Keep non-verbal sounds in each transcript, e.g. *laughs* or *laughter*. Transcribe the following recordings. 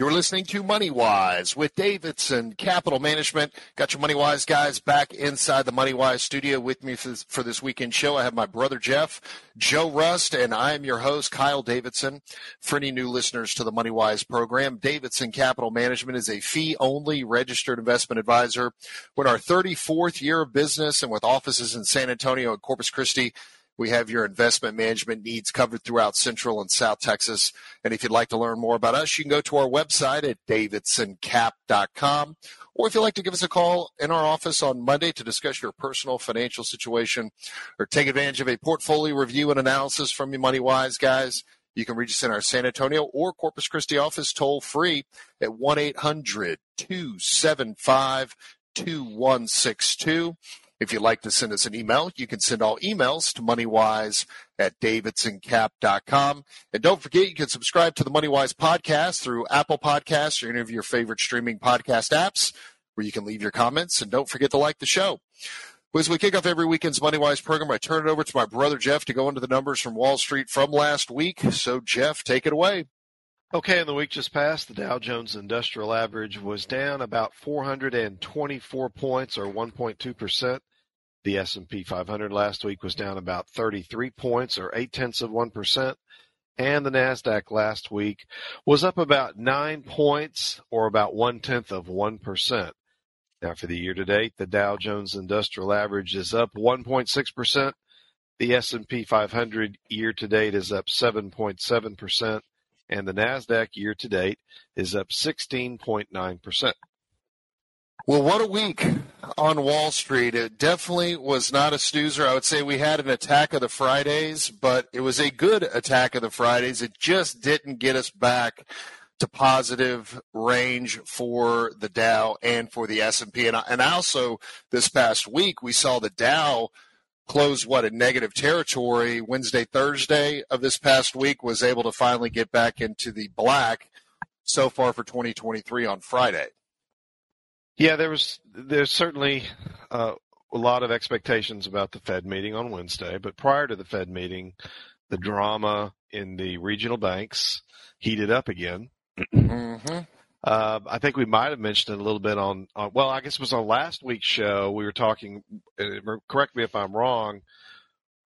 You're listening to Money Wise with Davidson Capital Management. Got your Money Wise guys back inside the Money Wise studio with me for this, weekend show. I have my brother Jeff, Joe Rust, and I am your host, Kyle Davidson. For any new listeners to the Money Wise program, Davidson Capital Management is a fee only registered investment advisor. We're in our 34th year of business and with offices in San Antonio and Corpus Christi. We have your investment management needs covered throughout Central and South Texas. And if you'd like to learn more about us, you can go to our website at davidsoncap.com. Or if you'd like to give us a call in our office on Monday to discuss your personal financial situation or take advantage of a portfolio review and analysis from your Money Wise guys, you can reach us in our San Antonio or Corpus Christi office toll free at 1 800 275 2162. If you'd like to send us an email, you can send all emails to moneywise at davidsoncap.com. And don't forget, you can subscribe to the MoneyWise podcast through Apple Podcasts or any of your favorite streaming podcast apps where you can leave your comments. And don't forget to like the show. As we kick off every weekend's MoneyWise program, I turn it over to my brother Jeff to go into the numbers from Wall Street from last week. So, Jeff, take it away. Okay, in the week just passed, the Dow Jones Industrial Average was down about 424 points or 1.2%. The S&P 500 last week was down about 33 points or 8 tenths of 1%. And the NASDAQ last week was up about 9 points or about 1 tenth of 1%. Now for the year to date, the Dow Jones Industrial Average is up 1.6%. The S&P 500 year to date is up 7.7% and the Nasdaq year to date is up 16.9%. Well, what a week on Wall Street. It definitely was not a snoozer. I would say we had an attack of the Fridays, but it was a good attack of the Fridays. It just didn't get us back to positive range for the Dow and for the S&P. And, and also this past week, we saw the Dow close what in negative territory Wednesday, Thursday of this past week was able to finally get back into the black so far for 2023 on Friday. Yeah, there was there's certainly uh, a lot of expectations about the Fed meeting on Wednesday, but prior to the Fed meeting, the drama in the regional banks heated up again. Mm-hmm. Uh, I think we might have mentioned it a little bit on, on, well, I guess it was on last week's show. We were talking. Uh, correct me if I'm wrong.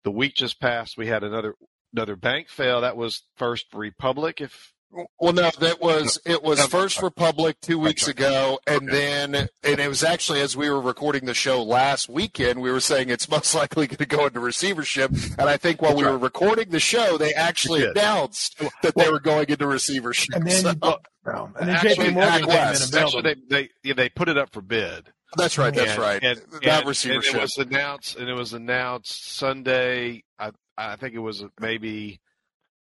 The week just passed, we had another another bank fail. That was First Republic, if well, no, that was it was First Republic two weeks ago, and then and it was actually as we were recording the show last weekend, we were saying it's *laughs* most likely going to go into receivership, and I think while we were recording the show, they actually announced that they were going into receivership. And then, so, well, and then actually, JP Morgan came in and actually they they, yeah, they put it up for bid. That's right. That's and, right. And, that and, receivership. And it was announced, and it was announced Sunday. I I think it was maybe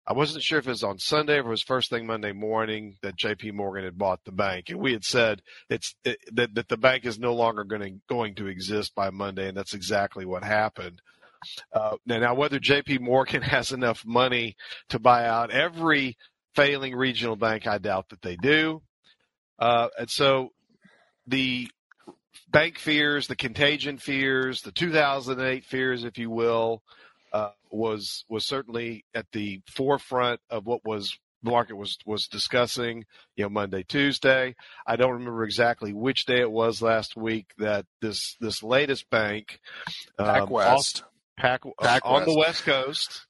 I wasn't sure if it was on Sunday or it was first thing Monday morning that J.P. Morgan had bought the bank, and we had said it's it, that that the bank is no longer going to going to exist by Monday, and that's exactly what happened. Uh, now, now, whether J.P. Morgan *laughs* has enough money to buy out every failing regional bank, I doubt that they do. Uh, and so, the bank fears, the contagion fears, the 2008 fears, if you will, was was certainly at the forefront of what was the market was was discussing. You know, Monday, Tuesday. I don't remember exactly which day it was last week that this this latest bank, um, West, Pac, Pac uh, on the West Coast.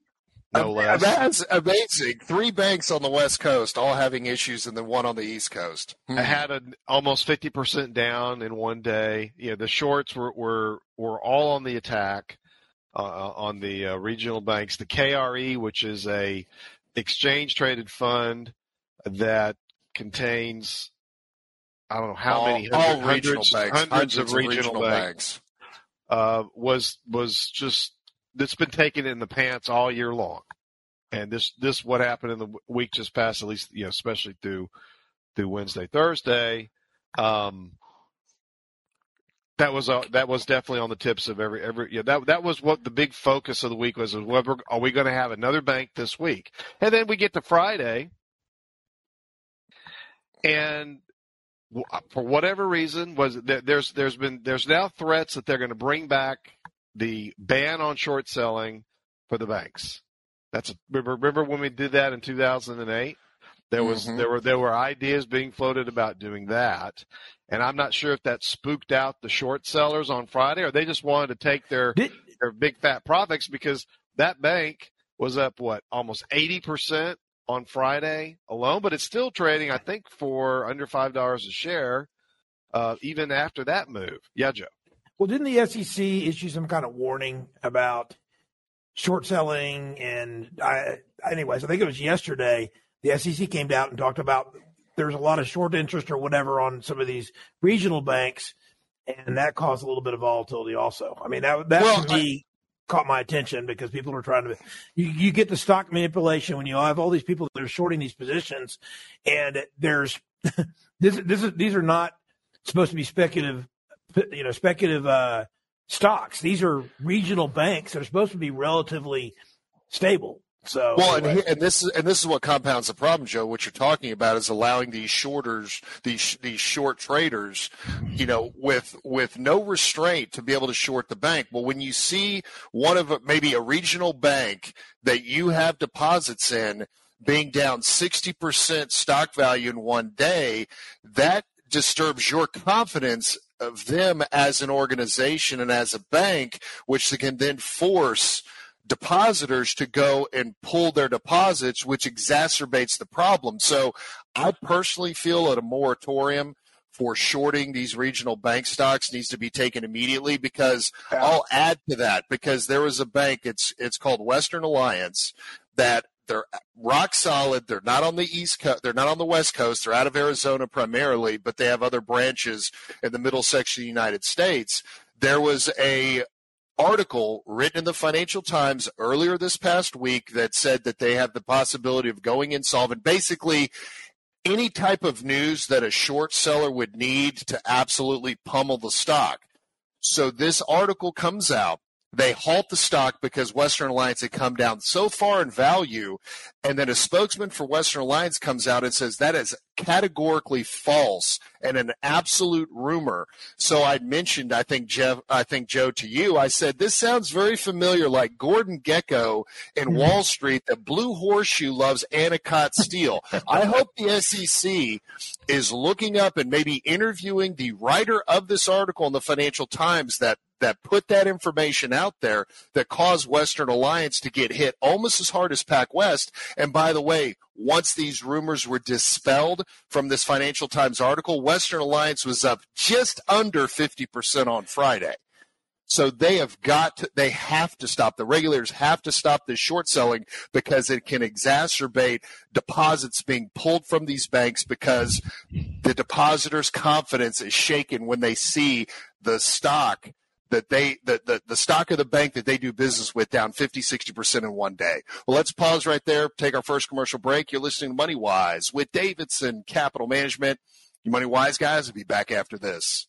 No less. That's amazing. Three banks on the West Coast all having issues, and then one on the East Coast. Hmm. I had an almost fifty percent down in one day. You know, the shorts were were were all on the attack uh, on the uh, regional banks. The KRE, which is a exchange traded fund that contains I don't know how all, many hundred, all regional hundreds, banks, hundreds, hundreds of regional, regional banks, banks. Uh, was was just that's been taken in the pants all year long, and this this what happened in the week just past, at least you know, especially through through Wednesday, Thursday. Um, That was uh, that was definitely on the tips of every every yeah that that was what the big focus of the week was. was whether, are we going to have another bank this week? And then we get to Friday, and for whatever reason was there's there's been there's now threats that they're going to bring back the ban on short selling for the banks. That's remember when we did that in 2008. There was mm-hmm. there were there were ideas being floated about doing that, and I'm not sure if that spooked out the short sellers on Friday, or they just wanted to take their Did, their big fat profits because that bank was up what almost eighty percent on Friday alone, but it's still trading, I think, for under five dollars a share, uh, even after that move. Yeah, Joe. Well, didn't the SEC issue some kind of warning about short selling? And I, anyways, I think it was yesterday. The SEC came out and talked about there's a lot of short interest or whatever on some of these regional banks, and that caused a little bit of volatility. Also, I mean that that well, me I, caught my attention because people are trying to. You, you get the stock manipulation when you have all these people that are shorting these positions, and there's *laughs* this this is these are not supposed to be speculative, you know, speculative uh, stocks. These are regional banks that are supposed to be relatively stable. So well, anyway. and, and, this is and this is what compounds the problem, Joe. What you're talking about is allowing these shorters, these these short traders, you know, with with no restraint to be able to short the bank. Well, when you see one of maybe a regional bank that you have deposits in being down 60% stock value in one day, that disturbs your confidence of them as an organization and as a bank, which can then force depositors to go and pull their deposits, which exacerbates the problem. So I personally feel that a moratorium for shorting these regional bank stocks needs to be taken immediately because I'll add to that because there was a bank it's it's called Western Alliance that they're rock solid. They're not on the east coast. They're not on the west coast. They're out of Arizona primarily, but they have other branches in the middle section of the United States. There was a article written in the Financial Times earlier this past week that said that they have the possibility of going insolvent. Basically, any type of news that a short seller would need to absolutely pummel the stock. So this article comes out they halt the stock because Western Alliance had come down so far in value. And then a spokesman for Western Alliance comes out and says that is categorically false and an absolute rumor. So I mentioned, I think Jeff, I think Joe to you, I said, this sounds very familiar like Gordon Gekko in mm-hmm. Wall Street, the blue horseshoe loves Anacott steel. I hope the SEC is looking up and maybe interviewing the writer of this article in the Financial Times that that put that information out there that caused Western Alliance to get hit almost as hard as PacWest. And by the way, once these rumors were dispelled from this Financial Times article, Western Alliance was up just under 50% on Friday. So they have got to, they have to stop. The regulators have to stop this short selling because it can exacerbate deposits being pulled from these banks because the depositors' confidence is shaken when they see the stock that they the, the, the stock of the bank that they do business with down 50 60% in one day. Well let's pause right there take our first commercial break. You're listening to money wise with davidson capital management. You money wise guys will be back after this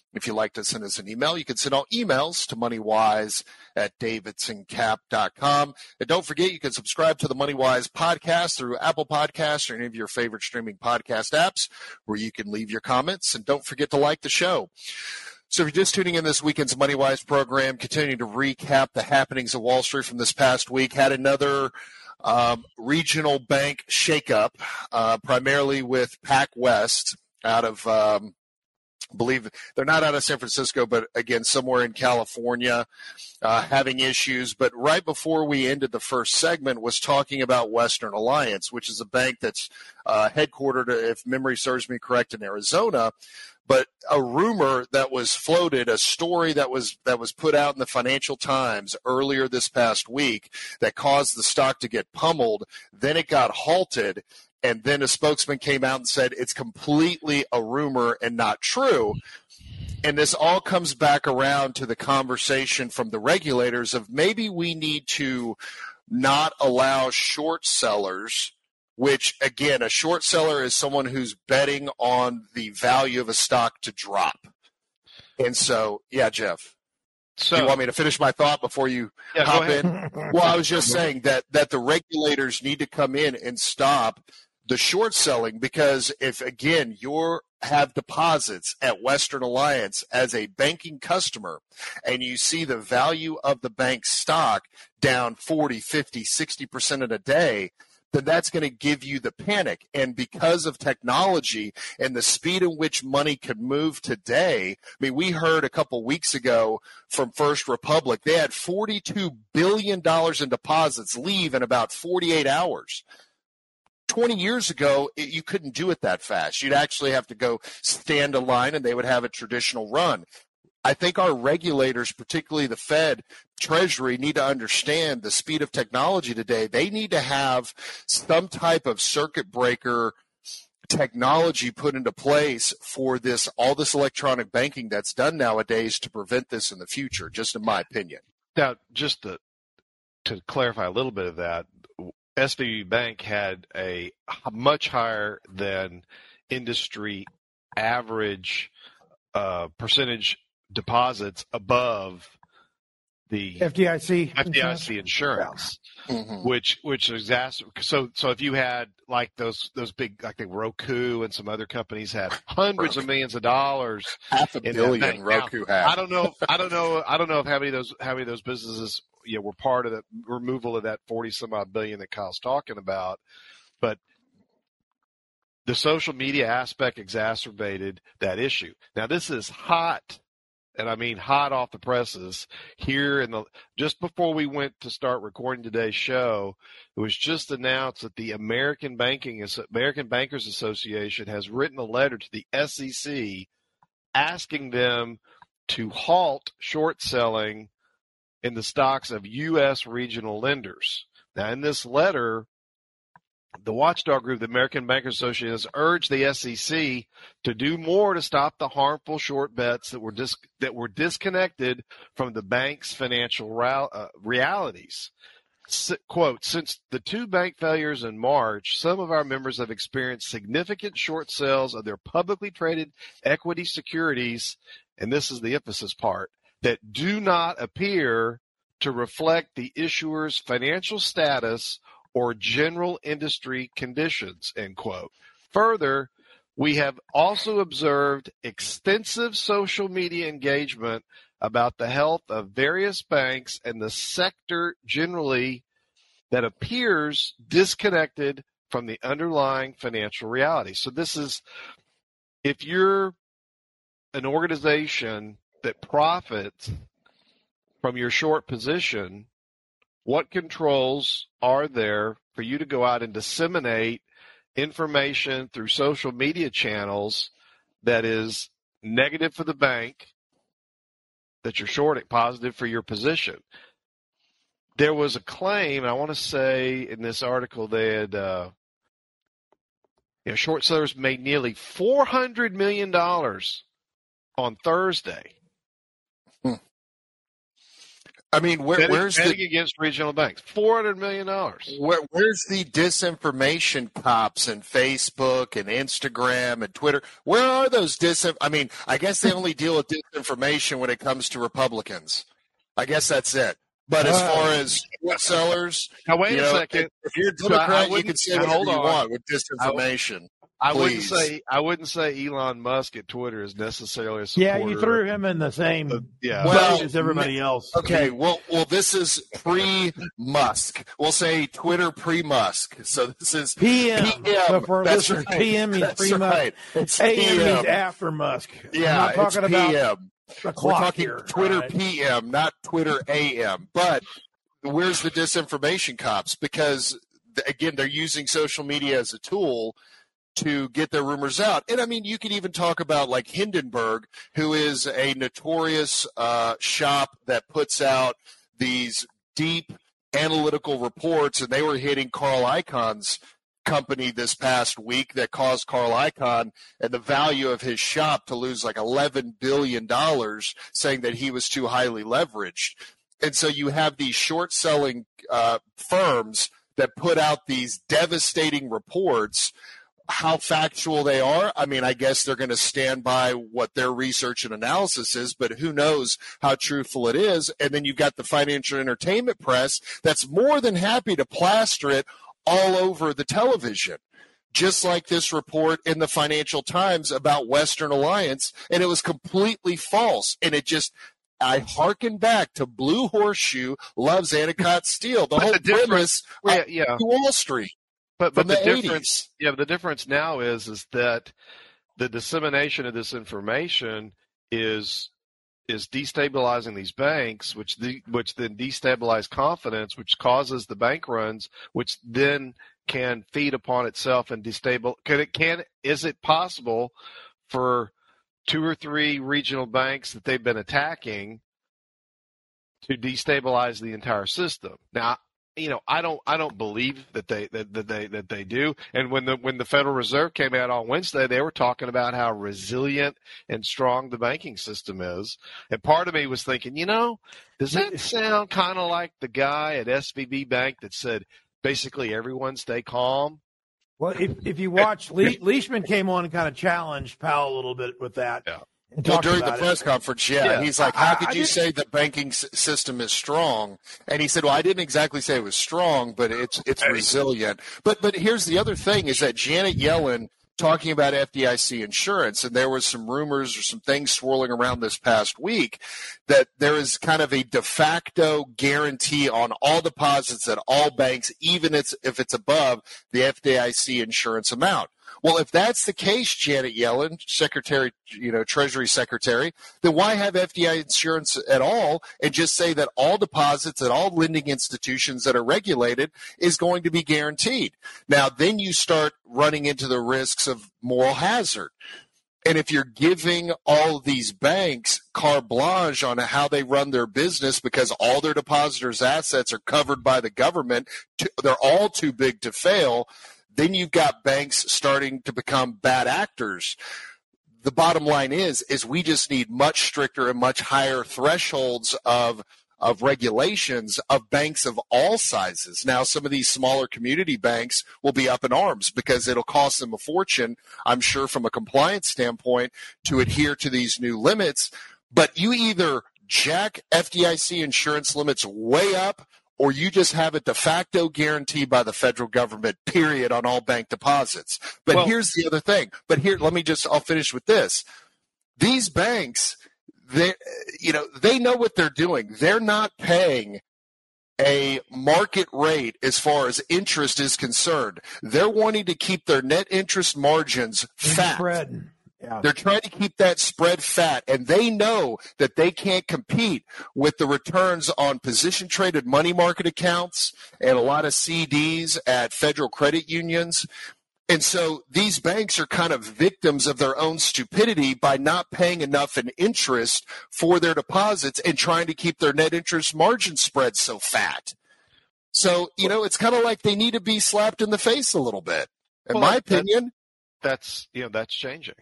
If you'd like to send us an email, you can send all emails to moneywise at davidsoncap.com. And don't forget, you can subscribe to the MoneyWise podcast through Apple Podcasts or any of your favorite streaming podcast apps where you can leave your comments. And don't forget to like the show. So if you're just tuning in this weekend's MoneyWise program, continuing to recap the happenings of Wall Street from this past week, had another um, regional bank shakeup, uh, primarily with PacWest out of um, believe they're not out of San Francisco, but again, somewhere in California, uh, having issues. But right before we ended the first segment, was talking about Western Alliance, which is a bank that's uh, headquartered, if memory serves me correct, in Arizona. but a rumor that was floated, a story that was that was put out in the Financial Times earlier this past week that caused the stock to get pummeled, then it got halted and then a spokesman came out and said it's completely a rumor and not true. And this all comes back around to the conversation from the regulators of maybe we need to not allow short sellers which again, a short seller is someone who's betting on the value of a stock to drop. And so, yeah, Jeff. So, you want me to finish my thought before you yeah, hop in? Well, I was just saying that that the regulators need to come in and stop the short selling because if again you have deposits at Western Alliance as a banking customer and you see the value of the bank stock down 40, 50, 60% in a day, then that's going to give you the panic. And because of technology and the speed in which money could move today, I mean, we heard a couple weeks ago from First Republic, they had $42 billion in deposits leave in about 48 hours. 20 years ago, it, you couldn't do it that fast. You'd actually have to go stand a line and they would have a traditional run. I think our regulators, particularly the Fed, Treasury, need to understand the speed of technology today. They need to have some type of circuit breaker technology put into place for this all this electronic banking that's done nowadays to prevent this in the future just in my opinion now just to to clarify a little bit of that SVB Bank had a much higher than industry average uh, percentage deposits above the FDIC FDIC insurance, yeah. mm-hmm. which which exact so so if you had like those those big like the Roku and some other companies had hundreds of millions of dollars, half a billion Roku now, had. I don't know. I don't know. I don't know if how many of those how many of those businesses you know were part of the removal of that forty some odd billion that Kyle's talking about, but the social media aspect exacerbated that issue. Now this is hot and I mean hot off the presses here in the just before we went to start recording today's show, it was just announced that the American Banking American Bankers Association has written a letter to the SEC asking them to halt short selling in the stocks of U.S. regional lenders. Now, in this letter, the watchdog group, the American Bankers Association, has urged the SEC to do more to stop the harmful short bets that were dis- that were disconnected from the bank's financial ra- uh, realities. S- quote, since the two bank failures in March, some of our members have experienced significant short sales of their publicly traded equity securities, and this is the emphasis part, that do not appear to reflect the issuer's financial status or general industry conditions, end quote. Further, we have also observed extensive social media engagement about the health of various banks and the sector generally that appears disconnected from the underlying financial reality. So this is if you're an organization that profits from your short position, what controls are there for you to go out and disseminate information through social media channels that is negative for the bank, that you're shorting, positive for your position? There was a claim, I want to say in this article they had, uh, you know, short sellers made nearly $400 million on Thursday I mean, where, betting, where's betting the against regional banks? Four hundred million dollars. Where, where's the disinformation cops and Facebook and Instagram and Twitter? Where are those disin? I mean, I guess they only deal with disinformation when it comes to Republicans. I guess that's it. But as far uh, as sellers, now wait a know, second. If you're a Democrat, so you can say whatever you want with disinformation. I wouldn't say I wouldn't say Elon Musk at Twitter is necessarily a supporter. Yeah, you threw him in the same uh, yeah. well as everybody else. Okay, well, well, this is pre-Musk. We'll say Twitter pre-Musk. So this is PM. PM. So for That's right. PM means pre-Musk. Right. It's AM PM. means after Musk. Yeah, I'm not talking it's PM. about the We're talking here, Twitter right? PM, not Twitter AM. But where's the disinformation cops? Because again, they're using social media as a tool to get their rumors out. And I mean, you can even talk about like Hindenburg, who is a notorious uh, shop that puts out these deep analytical reports, and they were hitting Carl Icahn's company this past week that caused Carl Icahn and the value of his shop to lose like $11 billion, saying that he was too highly leveraged. And so you have these short selling uh, firms that put out these devastating reports how factual they are. I mean, I guess they're going to stand by what their research and analysis is, but who knows how truthful it is. And then you've got the financial entertainment press that's more than happy to plaster it all over the television. Just like this report in the Financial Times about Western Alliance, and it was completely false. And it just I harken back to Blue Horseshoe loves Anacott Steel. The whole premise yeah, yeah. Wall Street. But but the, the difference, yeah, the difference now is is that the dissemination of this information is is destabilizing these banks, which the, which then destabilize confidence, which causes the bank runs, which then can feed upon itself and destabilize. Can it can is it possible for two or three regional banks that they've been attacking to destabilize the entire system? Now, you know, I don't, I don't believe that they, that, that they, that they do. And when the, when the Federal Reserve came out on Wednesday, they were talking about how resilient and strong the banking system is. And part of me was thinking, you know, does that *laughs* sound kind of like the guy at SVB Bank that said, basically everyone stay calm? Well, if, if you watch, Le- Liesman came on and kind of challenged Powell a little bit with that. Yeah. Well, during the press it. conference, yeah. yeah. He's like, how could I, I you say the banking s- system is strong? And he said, well, I didn't exactly say it was strong, but it's it's resilient. But but here's the other thing is that Janet Yellen talking about FDIC insurance, and there was some rumors or some things swirling around this past week that there is kind of a de facto guarantee on all deposits at all banks, even if it's above the FDIC insurance amount. Well, if that's the case, Janet Yellen, Secretary, you know, Treasury Secretary, then why have FDI insurance at all and just say that all deposits at all lending institutions that are regulated is going to be guaranteed? Now, then you start running into the risks of moral hazard. And if you're giving all these banks carte blanche on how they run their business because all their depositors' assets are covered by the government, they're all too big to fail, then you've got banks starting to become bad actors. The bottom line is, is we just need much stricter and much higher thresholds of of regulations of banks of all sizes. Now, some of these smaller community banks will be up in arms because it'll cost them a fortune, I'm sure, from a compliance standpoint to adhere to these new limits. But you either jack FDIC insurance limits way up or you just have a de facto guarantee by the federal government, period, on all bank deposits. But well, here's the other thing. But here, let me just, I'll finish with this. These banks, they, you know, they know what they're doing. They're not paying a market rate as far as interest is concerned. They're wanting to keep their net interest margins fat. Spread. Yeah. They're trying to keep that spread fat, and they know that they can't compete with the returns on position traded money market accounts and a lot of CDs at federal credit unions. And so these banks are kind of victims of their own stupidity by not paying enough in interest for their deposits and trying to keep their net interest margin spread so fat. So, you know, it's kind of like they need to be slapped in the face a little bit. In well, my opinion, that's, you know, that's changing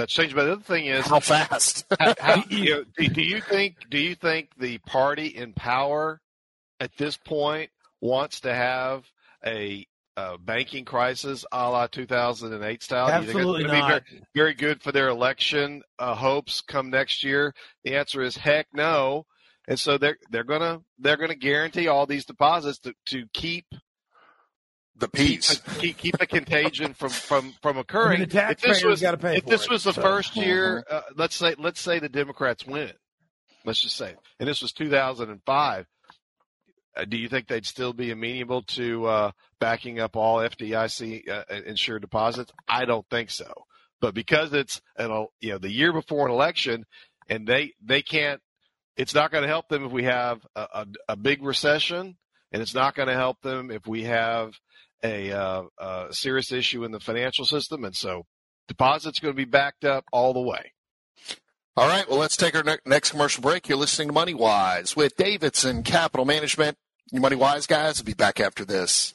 that's changed. But the other thing is how fast. *laughs* how, how, you know, do, do you think? Do you think the party in power at this point wants to have a uh, banking crisis a la 2008 style? Absolutely not. Very, very, good for their election uh, hopes come next year? The answer is heck no. And so they're they're gonna they're gonna guarantee all these deposits to, to keep the peace. Keep, keep, keep, a contagion from from from occurring. I mean, the if this was, if this it, was the so. first year, mm-hmm. uh, let's say let's say the Democrats win. Let's just say, and this was 2005. Uh, do you think they'd still be amenable to uh, backing up all FDIC uh, insured deposits? I don't think so. But because it's an, you know the year before an election, and they they can't, it's not going to help them if we have a, a, a big recession, and it's not going to help them if we have a, uh, serious issue in the financial system, and so deposits going to be backed up all the way. All right, well, let's take our ne- next commercial break. You're listening to Money Wise with Davidson Capital Management. You Money Wise guys will be back after this.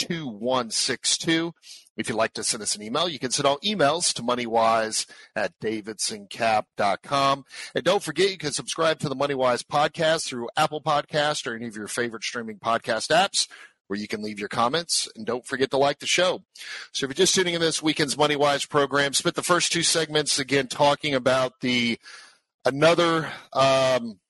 2162. If you'd like to send us an email, you can send all emails to moneywise at davidsoncap.com. And don't forget, you can subscribe to the Moneywise podcast through Apple Podcast or any of your favorite streaming podcast apps where you can leave your comments. And don't forget to like the show. So if you're just tuning in this weekend's Moneywise program, spent the first two segments again talking about the another um,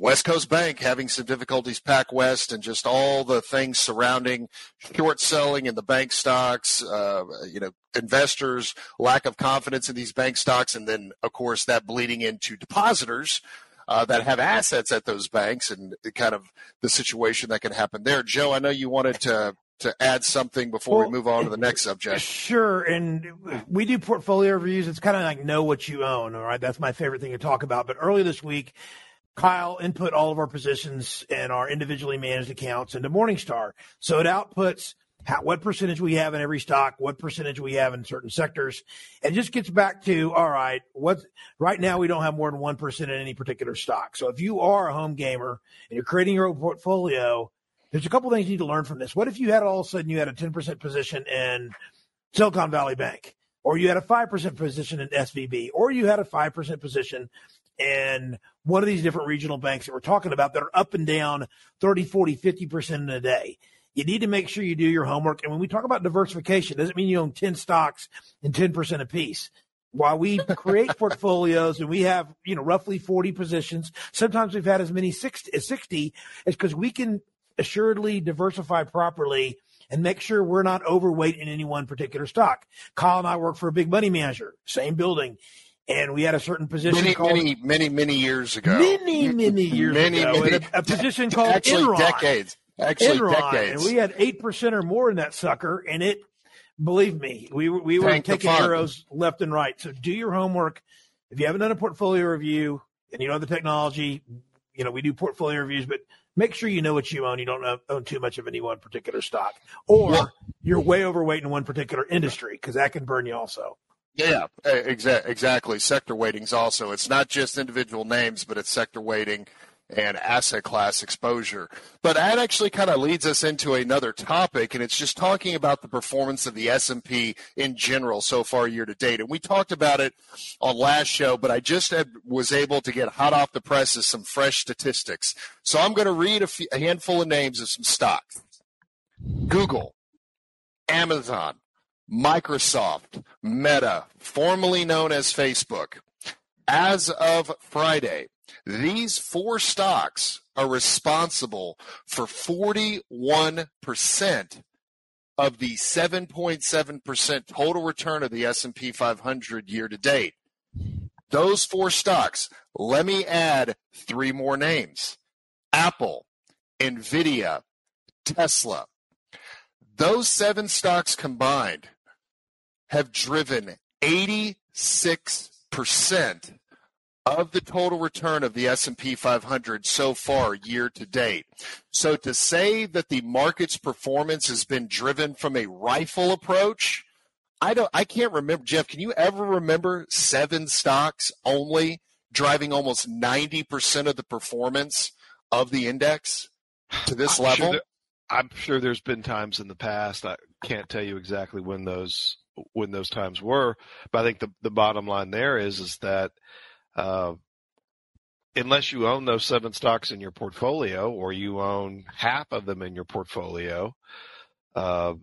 West Coast Bank having some difficulties, PacWest, and just all the things surrounding short selling in the bank stocks, uh, you know, investors' lack of confidence in these bank stocks, and then, of course, that bleeding into depositors. Uh, that have assets at those banks and kind of the situation that can happen there. Joe, I know you wanted to to add something before well, we move on to the next subject. Sure. And we do portfolio reviews. It's kind of like know what you own. All right. That's my favorite thing to talk about. But earlier this week, Kyle input all of our positions and our individually managed accounts into Morningstar. So it outputs how, what percentage we have in every stock, what percentage we have in certain sectors. And just gets back to, all right, what right now we don't have more than 1% in any particular stock. So if you are a home gamer and you're creating your own portfolio, there's a couple things you need to learn from this. What if you had all of a sudden you had a 10% position in Silicon Valley Bank? Or you had a 5% position in SVB, or you had a 5% position and one of these different regional banks that we're talking about that are up and down 30, 40, 50% in a day. You need to make sure you do your homework. And when we talk about diversification, doesn't mean you own 10 stocks and 10% apiece. While we *laughs* create portfolios and we have, you know, roughly 40 positions, sometimes we've had as many 60, as 60 is because we can assuredly diversify properly and make sure we're not overweight in any one particular stock. Kyle and I work for a big money manager, same building and we had a certain position many, called many, many, many years ago. Many, many years many, ago, many, a, a, position called actually Enron. decades. Actually, Enron, decades. and we had eight percent or more in that sucker, and it. Believe me, we were we were Thank taking arrows left and right. So do your homework. If you haven't done a portfolio review and you know the technology, you know we do portfolio reviews, but make sure you know what you own. You don't own too much of any one particular stock, or you're way overweight in one particular industry because that can burn you also. Yeah, exa- exactly. Sector weightings also. It's not just individual names, but it's sector weighting and asset class exposure. But that actually kind of leads us into another topic, and it's just talking about the performance of the S&P in general so far year to date. And we talked about it on last show, but I just had, was able to get hot off the presses some fresh statistics. So I'm going to read a, few, a handful of names of some stocks. Google, Amazon, Microsoft, Meta, formerly known as Facebook. As of Friday, these four stocks are responsible for 41% of the 7.7% total return of the S&P 500 year to date. Those four stocks, let me add three more names. Apple, Nvidia, Tesla. Those seven stocks combined have driven 86% of the total return of the S&P 500 so far year to date. So to say that the market's performance has been driven from a rifle approach, I don't I can't remember Jeff, can you ever remember seven stocks only driving almost 90% of the performance of the index to this I'm level? Sure I'm sure there's been times in the past. I can't tell you exactly when those when those times were, but I think the the bottom line there is is that uh, unless you own those seven stocks in your portfolio, or you own half of them in your portfolio, uh,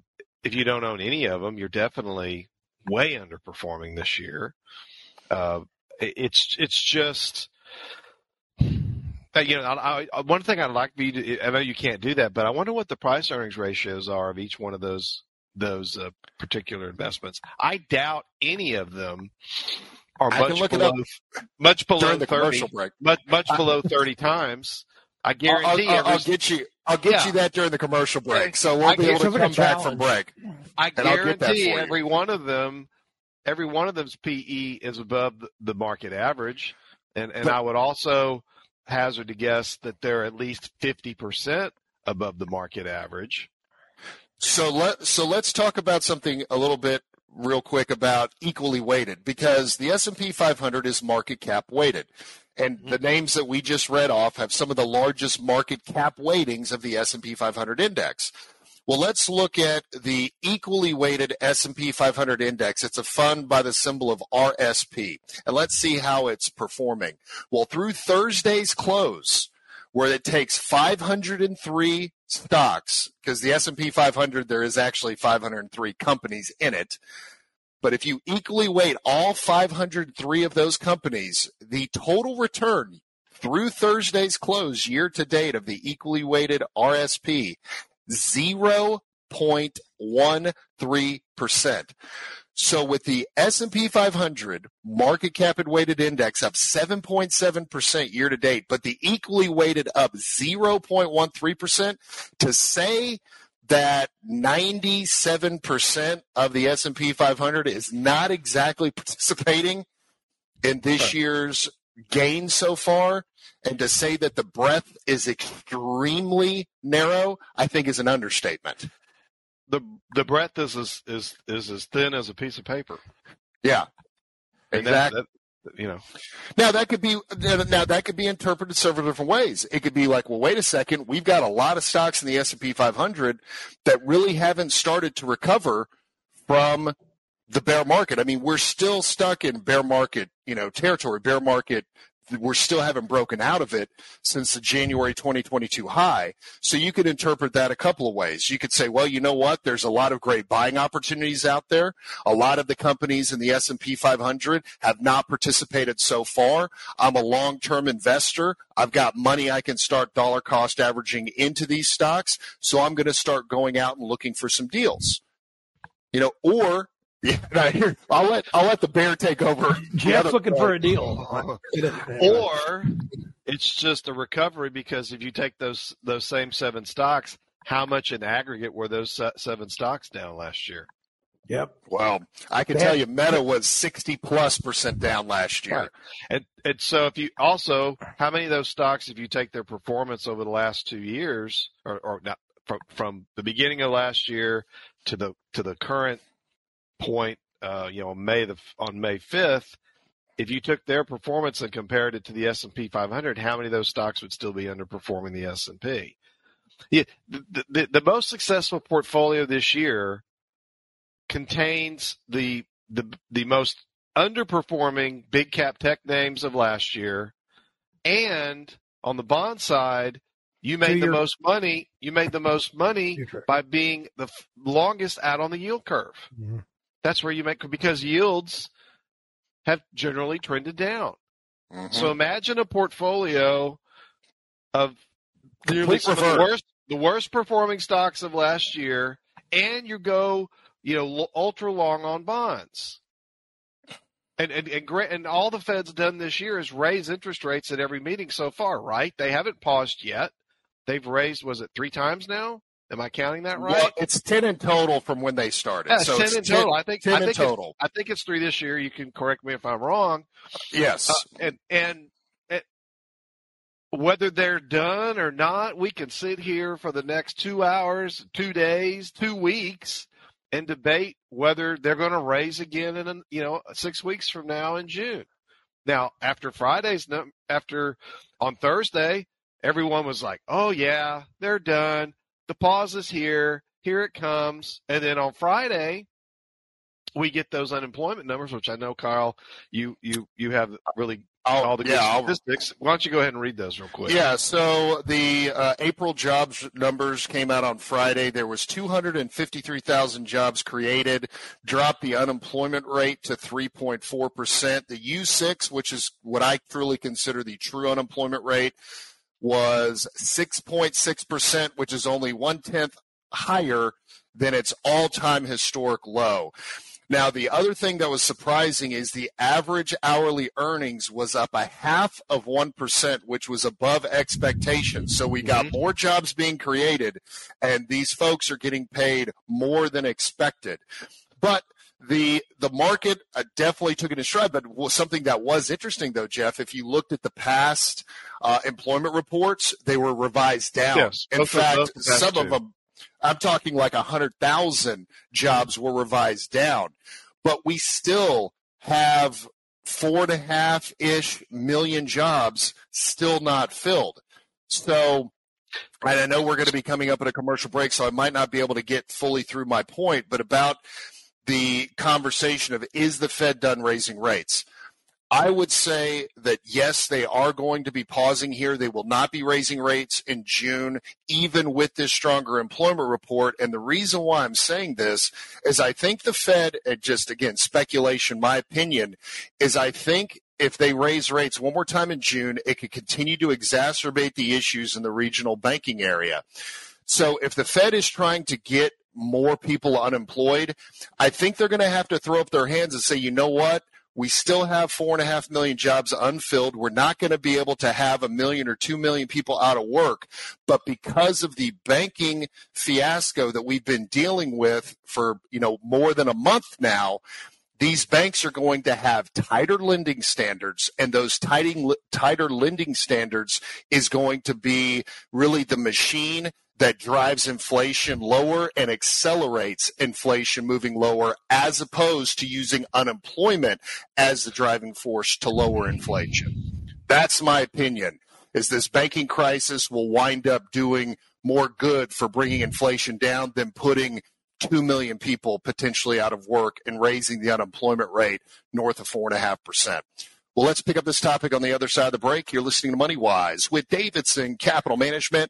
if you don't own any of them, you're definitely way underperforming this year. Uh, it's it's just you know, I, I, one thing I'd like to, I know you can't do that, but I wonder what the price earnings ratios are of each one of those those uh, particular investments. I doubt any of them are much look below, up much below the 30, commercial break. much, much below 30 times. I I'll, guarantee I'll, I'll get you. I'll get Yeah. you that during the commercial break. So we'll I be able to sounds like a come back from break. I and I'll get that guarantee every one of them, every one of them's PE is above the- the market average, and and But- I would also hazard to guess that they're at least fifty percent above the market average. So let so let's talk about something a little bit real quick about equally weighted because the S&P 500 is market cap weighted. And mm-hmm. the names that we just read off have some of the largest market cap weightings of the S&P 500 index. Well, let's look at the equally weighted S&P 500 index. It's a fund by the symbol of RSP. And let's see how it's performing. Well, through Thursday's close, where it takes 503 stocks because the S&P 500 there is actually 503 companies in it but if you equally weight all 503 of those companies the total return through Thursday's close year to date of the equally weighted RSP 0.13%. So with the S&P 500 market cap and weighted index up 7.7% year to date, but the equally weighted up 0.13% to say that 97% of the S&P 500 is not exactly *laughs* participating in this year's gain so far and to say that the breadth is extremely narrow, I think is an understatement. The The breadth is as is is as thin as a piece of paper. Yeah. And that- Exactly. that- you know, Now that could be now that could be interpreted several different ways. It could be like, well, wait a second, we've got a lot of stocks in the S and P 500 that really haven't started to recover from the bear market. I mean, we're still stuck in bear market, you know, territory. Bear market. We're still haven't broken out of it since the January 2022 high. So you could interpret that a couple of ways. You could say, well, you know what? There's a lot of great buying opportunities out there. A lot of the companies in the S&P 500 have not participated so far. I'm a long-term investor. I've got money I can start dollar cost averaging into these stocks. So I'm going to start going out and looking for some deals. You know, or yeah, here, I'll let I'll let the bear take over. the Jeff's other looking part. for a deal. or it's just a recovery because if you take those those same seven stocks, how much in aggregate were those seven stocks down last year? Yep. Well, I can They tell you, Meta was sixty plus percent down last year. Right. And and so if you also how many of those stocks, if you take their performance over the last two years, or, or not from from the beginning of last year to the to the current point, uh, you know, May the on May fifth, if you took their performance and compared it to the S and P 500, how many of those stocks would still be underperforming the S and P? Yeah, the, the the most successful portfolio this year contains the the the most underperforming big cap tech names of last year, and on the bond side, you made the most money. You made the most money by being the f- longest out on the yield curve. Mhm. That's where you make because yields have generally trended down. Mhm. So imagine a portfolio of nearly some of the worst, the worst performing stocks of last year, and you go, you know, l- ultra long on bonds. And and and, and all the Fed's done this year is raise interest rates at every meeting so far, right? They haven't paused yet. They've raised, was it three times now? Am I counting that right? Well, it's ten in total from when they started. yeah, so ten it's in total. I think. 10 I think it's- total. I think it's three this year. You can correct me if I'm wrong. Yes. Uh, and and it, whether they're done or not, we can sit here for the next two hours, two days, two weeks, and debate whether they're going to raise again in you know six weeks from now in June. Now, after Friday's after on Thursday, everyone was like, "Oh yeah, they're done. The pause is here. Here it comes." And then on Friday, we get those unemployment numbers, which I know, Kyle, you you you have really I'll- all the good yeah, statistics. Why don't you go ahead and read those real quick? Yeah, so the uh, April jobs numbers came out on Friday. There was 253,000 jobs created, dropped the unemployment rate to 3.4%. The U6, which is what I truly consider the true unemployment rate, was 6.6%, which is only one tenth higher than its all time historic low. Now, the other thing that was surprising is the average hourly earnings was up a half of 1%, which was above expectations. So we got mm-hmm. more jobs being created, and these folks are getting paid more than expected. But the the market uh, definitely took it in stride, but something that was interesting though, Jeff, if you looked at the past uh, employment reports, they were revised down. Yes, in fact, some of them I'm talking like 100,000 jobs were revised down, but we still have four and a half ish million jobs still not filled. So, and I know we're going to be coming up at a commercial break, so I might not be able to get fully through my point, but about the conversation of is the Fed done raising rates? I would say that yes, they are going to be pausing here. They will not be raising rates in June, even with this stronger employment report. And the reason why I'm saying this is I think the Fed, just again, speculation, my opinion, is I think if they raise rates one more time in June, it could continue to exacerbate the issues in the regional banking area. So if the Fed is trying to get more people unemployed, I think they're going to have to throw up their hands and say, you know what? We still have four and a half million jobs unfilled. We're not going to be able to have a million or two million people out of work. But because of the banking fiasco that we've been dealing with for, you know, more than a month now, these banks are going to have tighter lending standards and those tighter lending standards is going to be really the machine that drives inflation lower and accelerates inflation moving lower as opposed to using unemployment as the driving force to lower inflation. That's my opinion. Is this banking crisis will wind up doing more good for bringing inflation down than putting 2 million people potentially out of work and raising the unemployment rate north of 4.5%. Well, let's pick up this topic on the other side of the break. You're listening to Money Wise with Davidson Capital Management.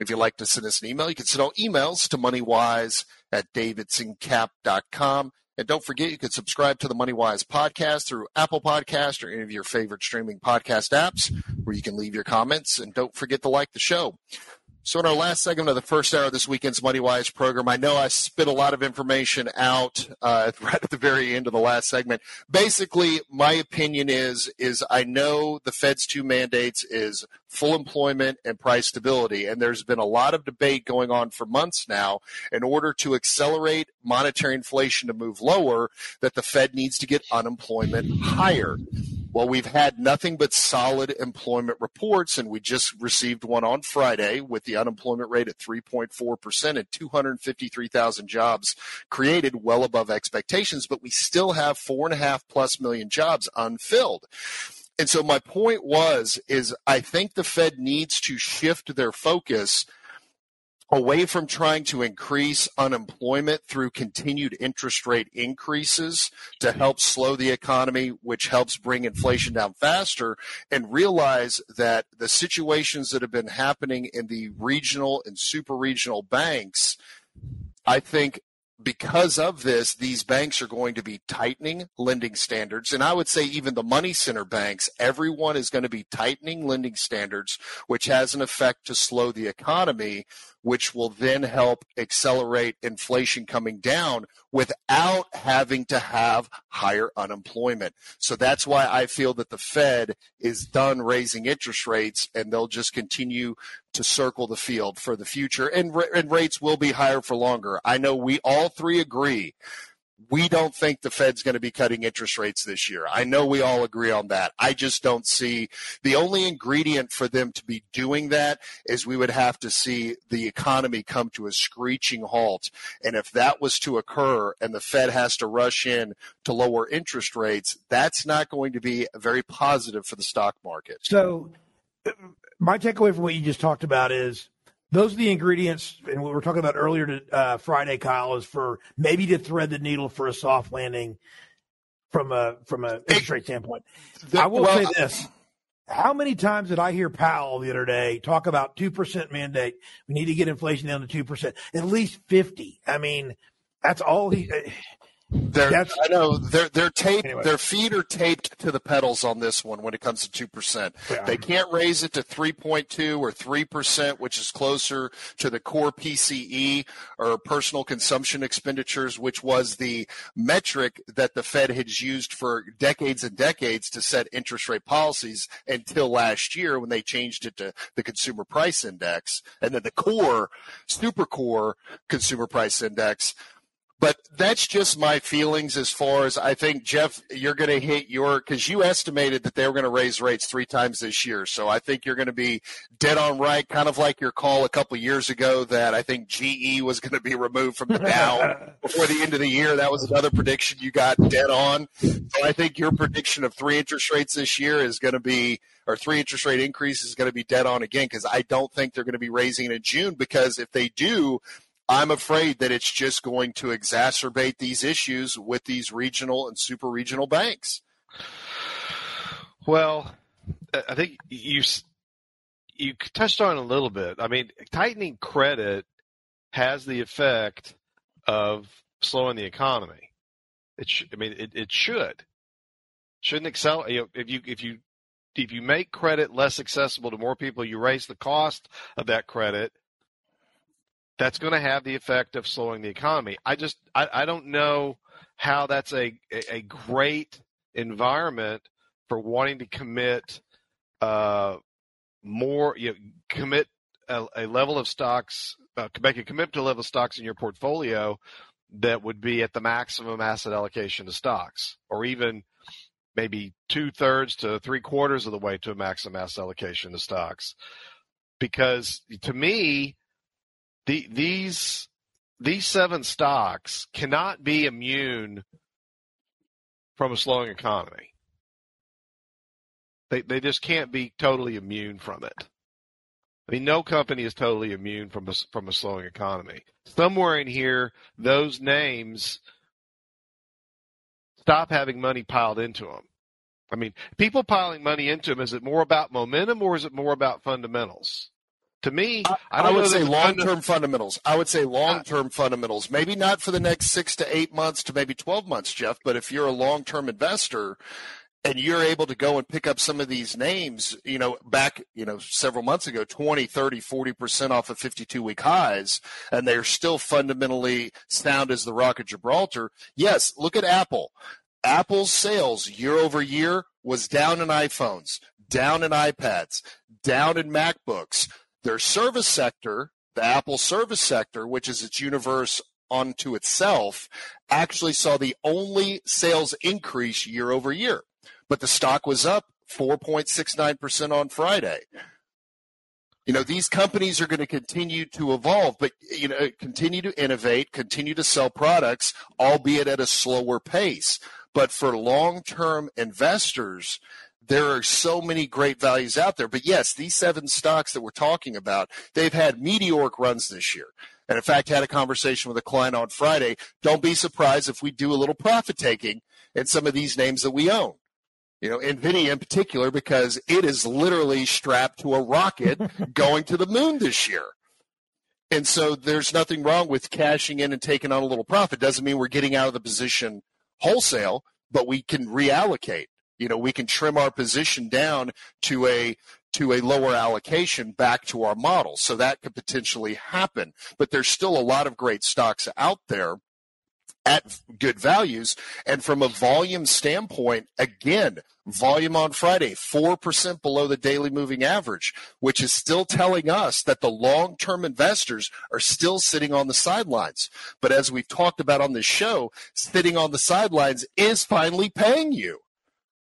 If you'd like to send us an email, you can send all emails to moneywise at davidsoncap.com. And don't forget, you can subscribe to the MoneyWise podcast through Apple Podcast or any of your favorite streaming podcast apps where you can leave your comments. And don't forget to like the show. So, in our last segment of the first hour of this weekend's MoneyWise program, I know I spit a lot of information out uh, *laughs* right at the very end of the last segment. Basically, my opinion is is I know the Fed's two mandates is full employment and price stability, and there's been a lot of debate going on for months now. In order to accelerate monetary inflation to move lower, that the Fed needs to get unemployment higher. Well, we've had nothing but solid employment reports, and we just received one on Friday with the unemployment rate at 3.4% and 253,000 jobs created, well above expectations, but we still have four and a half plus million jobs unfilled. And so my point was, is I think the Fed needs to shift their focus away from trying to increase unemployment through continued interest rate increases to help slow the economy, which helps bring inflation down faster, and realize that the situations that have been happening in the regional and super regional banks, I think because of this, these banks are going to be tightening lending standards. And I would say even the money center banks, everyone is going to be tightening lending standards, which has an effect to slow the economy, which will then help accelerate inflation coming down without having to have higher unemployment. So that's why I feel that the Fed is done raising interest rates and they'll just continue to circle the field for the future and, and rates will be higher for longer. I know we all three agree we don't think the Fed's going to be cutting interest rates this year. I know we all agree on that. I just don't see the only ingredient for them to be doing that is we would have to see the economy come to a screeching halt. And if that was to occur and the Fed has to rush in to lower interest rates, that's not going to be very positive for the stock market. So, my takeaway from what you just talked about is those are the ingredients, and what we were talking about earlier to, uh, Friday, Kyle, is for maybe to thread the needle for a soft landing from a from a interest rate standpoint. The, I will well, say this: How many times did I hear Powell the other day talk about two percent mandate? We need to get inflation down to two percent, at least fifty. I mean, that's all he. They're, I know they're they're taped. Anyway. Their feet are taped to the pedals on this one when it comes to two percent. Yeah. They can't raise it to three point two or three percent, which is closer to the core PCE or personal consumption expenditures, which was the metric that the Fed has used for decades and decades to set interest rate policies until last year when they changed it to the consumer price index and then the core, super core consumer price index but that's just my feelings as far as I think, Jeff, you're going to hit your, because you estimated that they were going to raise rates three times this year. So I think you're going to be dead on right, kind of like your call a couple years ago that I think GE was going to be removed from the Dow *laughs* before the end of the year. That was another prediction you got dead on. So I think your prediction of three interest rates this year is going to be, or three interest rate increases is going to be dead on again, because I don't think they're going to be raising in June, because if they do, I'm afraid that it's just going to exacerbate these issues with these regional and super regional banks. Well, I think you you touched on a little bit. I mean, tightening credit has the effect of slowing the economy. It sh- I mean, it, it should shouldn't excel. You know, if you if you if you make credit less accessible to more people, you raise the cost of that credit that's going to have the effect of slowing the economy. I just I, I don't know how that's a a great environment for wanting to commit uh, more you know, commit a, a, level of stocks uh, make a commitment to a level of stocks in your portfolio that would be at the maximum asset allocation to stocks or even maybe two thirds to three quarters of the way to a maximum asset allocation to stocks because to me the, these these seven stocks cannot be immune from a slowing economy. They they just can't be totally immune from it. I mean, no company is totally immune from a, from a slowing economy. Somewhere in here, those names stop having money piled into them. I mean, people piling money into them, is it more about momentum or is it more about fundamentals? To me, I, I would say long-term fundamentals. I would say long-term fundamentals. Maybe not for the next six to eight months to maybe 12 months, Jeff, but if you're a long-term investor and you're able to go and pick up some of these names, you know, back, you know, several months ago, 20, 30, 40% off of 52 week highs, and they're still fundamentally sound as the Rock of Gibraltar. Yes, look at Apple. Apple's sales year over year was down in iPhones, down in iPads, down in MacBooks their service sector, the Apple service sector, which is its universe unto itself, actually saw the only sales increase year over year. But the stock was up 4.69% on Friday. You know, these companies are going to continue to evolve, but, you know, continue to innovate, continue to sell products, albeit at a slower pace. But for long term investors, there are so many great values out there. But yes, these seven stocks that we're talking about, they've had meteoric runs this year. And in fact, had a conversation with a client on Friday. Don't be surprised if we do a little profit taking in some of these names that we own. You know, NVIDIA in particular, because it is literally strapped to a rocket *laughs* going to the moon this year. And so there's nothing wrong with cashing in and taking on a little profit. Doesn't mean we're getting out of the position wholesale, but we can reallocate. You know, we can trim our position down to a to a lower allocation back to our model. So that could potentially happen. But there's still a lot of great stocks out there at good values. And from a volume standpoint, again, volume on Friday, 4% below the daily moving average, which is still telling us that the long term investors are still sitting on the sidelines. But as we've talked about on this show, sitting on the sidelines is finally paying you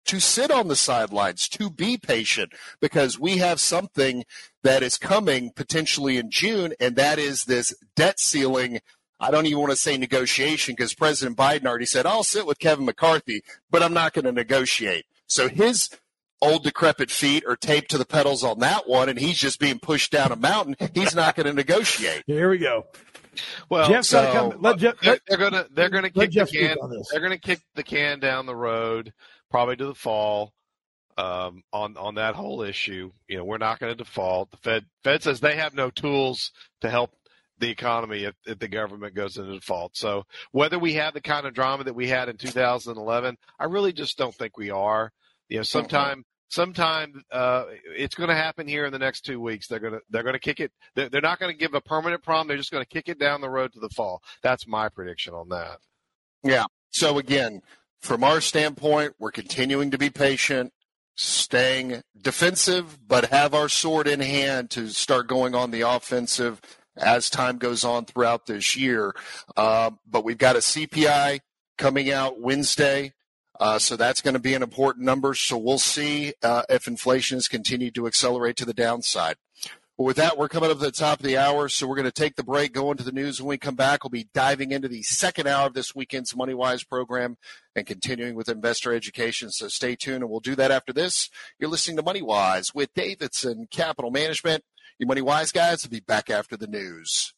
to sit on the sidelines, to be patient, because we have something that is coming potentially in June, and that is this debt ceiling. I don't even want to say negotiation because President Biden already said, I'll sit with Kevin McCarthy, but I'm not going to negotiate. So his old decrepit feet are taped to the pedals on that one, and he's just being pushed down a mountain, he's not going to negotiate. *laughs* Here we go. Well, Jeff's so, come. Let Jeff. they're, Let, they're gonna they're gonna kick the can. They're gonna kick the can down the road, probably to the fall. Um, on on that whole issue, you know, we're not going to default. The Fed Fed says they have no tools to help the economy if, if the government goes into default. So whether we have the kind of drama that we had in 2011, I really just don't think we are. You know, sometime sometime uh, it's going to happen here in the next two weeks. They're going to they're going to kick it. They're, they're not going to give a permanent problem. They're just going to kick it down the road to the fall. That's my prediction on that. Yeah. So again, from our standpoint, we're continuing to be patient, staying defensive, but have our sword in hand to start going on the offensive as time goes on throughout this year. Uh, but we've got a CPI coming out Wednesday. Uh, so that's going to be an important number. So we'll see uh, if inflation has continued to accelerate to the downside. With that, we're coming up to the top of the hour, so we're going to take the break, go into the news. When we come back, we'll be diving into the second hour of this weekend's MoneyWise program and continuing with investor education. So stay tuned, and we'll do that after this. You're listening to MoneyWise with Davidson Capital Management. Your MoneyWise guys will be back after the news.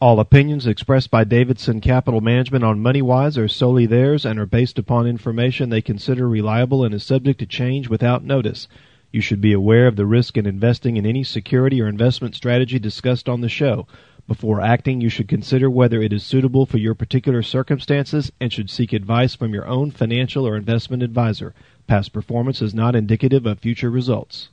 All opinions expressed by Davidson Capital Management on MoneyWise are solely theirs and are based upon information they consider reliable and is subject to change without notice. You should be aware of the risk in investing in any security or investment strategy discussed on the show. Before acting, you should consider whether it is suitable for your particular circumstances and should seek advice from your own financial or investment advisor. Past performance is not indicative of future results.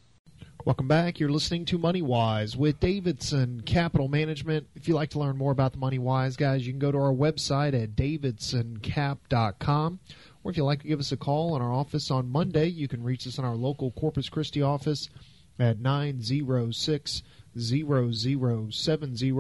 Welcome back. You're listening to Money Wise with Davidson Capital Management. If you'd like to learn more about the Money Wise guys, you can go to our website at davidsoncap.com. Or if you'd like to give us a call in our office on Monday, you can reach us in our local Corpus Christi office at 906 0070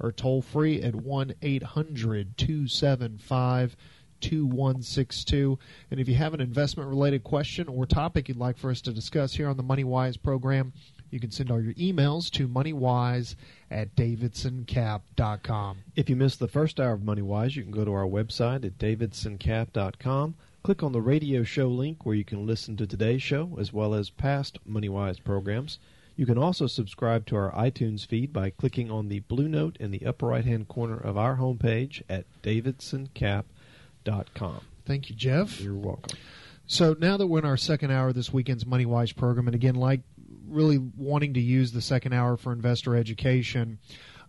or toll free at 1 800 275 2162. And if you have an investment related question or topic you'd like for us to discuss here on the MoneyWise program, you can send all your emails to moneywise at davidsoncap.com. If you missed the first hour of MoneyWise, you can go to our website at davidsoncap.com. Click on the radio show link where you can listen to today's show as well as past MoneyWise programs. You can also subscribe to our iTunes feed by clicking on the blue note in the upper right hand corner of our homepage at davidsoncap.com. Thank you, Jeff. You're welcome. So now that we're in our second hour of this weekend's Money Wise program, and again, like really wanting to use the second hour for investor education,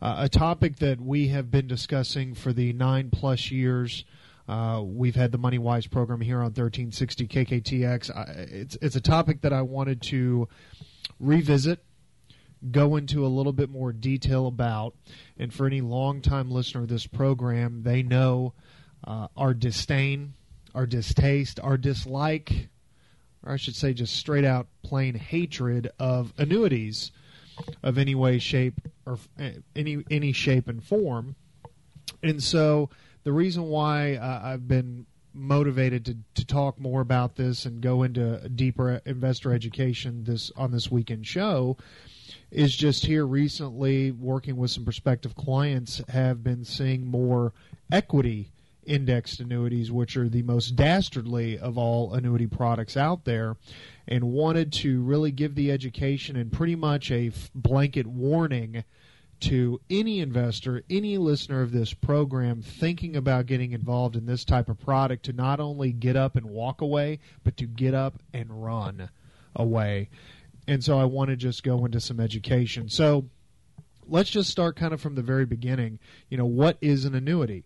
uh, a topic that we have been discussing for the nine plus years. Uh, we've had the Money Wise program here on 1360 KKTX. I, it's it's a topic that I wanted to revisit, go into a little bit more detail about, and for any longtime listener of this program, they know uh, our disdain, our distaste, our dislike, or I should say just straight out plain hatred of annuities of any way, shape, or uh, any any shape and form. And so the reason why uh, I've been motivated to, to talk more about this and go into deeper investor education this on this weekend show is just here recently working with some prospective clients have been seeing more equity indexed annuities, which are the most dastardly of all annuity products out there, and wanted to really give the education and pretty much a blanket warning to any investor, any listener of this program thinking about getting involved in this type of product to not only get up and walk away, but to get up and run away. And so I want to just go into some education. So let's just start kind of from the very beginning. You know, what is an annuity?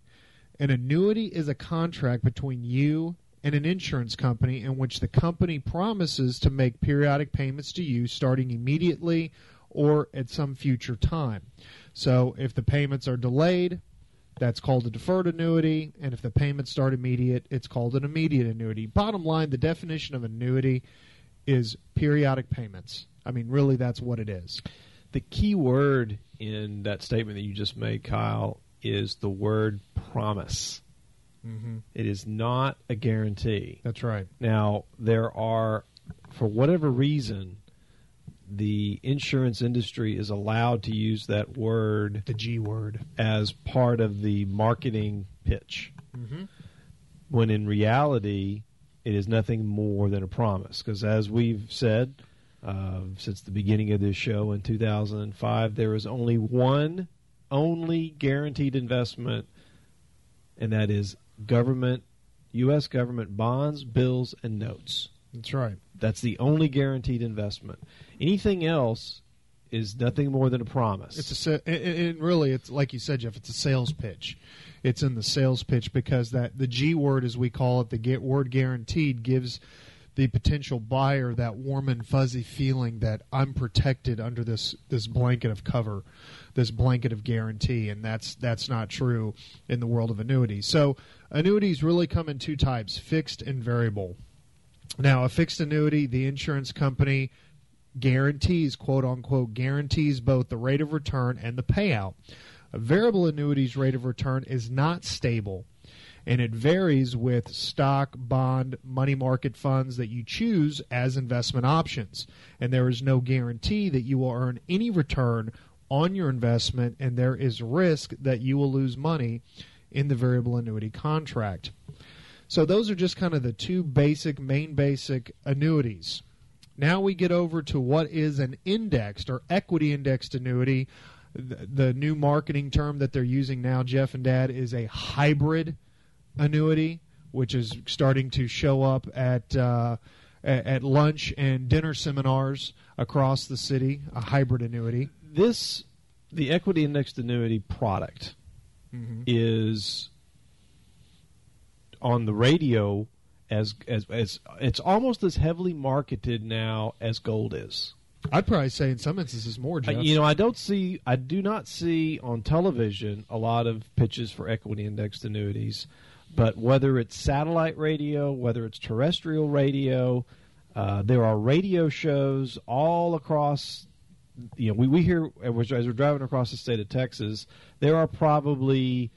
An annuity is a contract between you and an insurance company in which the company promises to make periodic payments to you starting immediately or at some future time. So if the payments are delayed, that's called a deferred annuity, and if the payments start immediate, it's called an immediate annuity. Bottom line, the definition of annuity is periodic payments. I mean, really, that's what it is. The key word in that statement that you just made, Kyle, is the word promise. Mm-hmm. It is not a guarantee. That's right. Now, there are, for whatever reason, the insurance industry is allowed to use that word, the G word, as part of the marketing pitch. Mm-hmm. When in reality, it is nothing more than a promise. Because as we've said uh, since the beginning of this show in 2005, there is only one, only guaranteed investment, and that is government, U.S. government bonds, bills, and notes. That's right. That's the only guaranteed investment. Anything else is nothing more than a promise. It's a and really it's like you said, Jeff. It's a sales pitch. It's in the sales pitch because that the G word, as we call it, the get word guaranteed, gives the potential buyer that warm and fuzzy feeling that I'm protected under this this blanket of cover, this blanket of guarantee, and that's that's not true in the world of annuities. So annuities really come in two types: fixed and variable. Now, a fixed annuity, the insurance company guarantees, quote unquote, guarantees both the rate of return and the payout. A variable annuity's rate of return is not stable and it varies with stock, bond, money market funds that you choose as investment options. And there is no guarantee that you will earn any return on your investment, and there is risk that you will lose money in the variable annuity contract. So, those are just kind of the two basic, main basic annuities. Now we get over to what is an indexed or equity indexed annuity. The, the new marketing term that they're using now, Jeff and Dad, is a hybrid annuity, which is starting to show up at uh, at lunch and dinner seminars across the city. A hybrid annuity. This the equity indexed annuity product mm-hmm. is on the radio as, as as it's almost as heavily marketed now as gold is. I'd probably say in some instances more. Jeff. You know, I don't see, I do not see on television a lot of pitches for equity indexed annuities. But whether it's satellite radio, whether it's terrestrial radio, uh, there are radio shows all across. You know, we, we hear as we're driving across the state of Texas, there are probably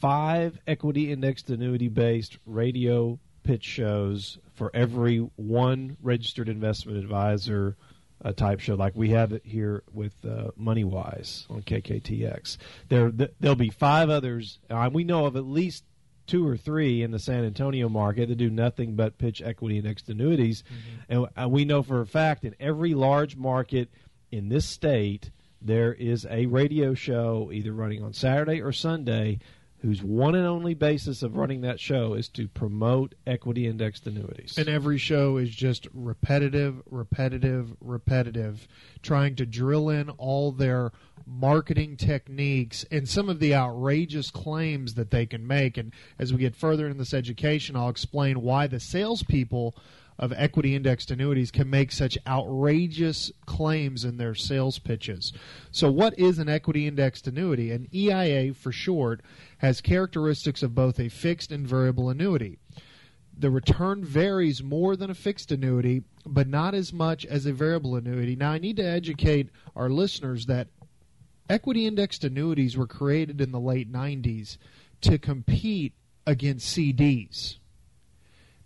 five equity indexed annuity based radio pitch shows for every one registered investment advisor uh, type show like we have it here with uh, MoneyWise on KKTX. There, th- there'll be five others. Uh, we know of at least two or three in the San Antonio market that do nothing but pitch equity indexed annuities, mm-hmm. and uh, we know for a fact in every large market in this state there is a radio show either running on Saturday or Sunday whose one and only basis of running that show is to promote equity indexed annuities. And every show is just repetitive, repetitive, repetitive, trying to drill in all their marketing techniques and some of the outrageous claims that they can make. And as we get further in this education, I'll explain why the salespeople of equity indexed annuities can make such outrageous claims in their sales pitches. So, what is an equity indexed annuity? An EIA, for short, has characteristics of both a fixed and variable annuity. The return varies more than a fixed annuity, but not as much as a variable annuity. Now, I need to educate our listeners that equity indexed annuities were created in the late 90s to compete against CDs.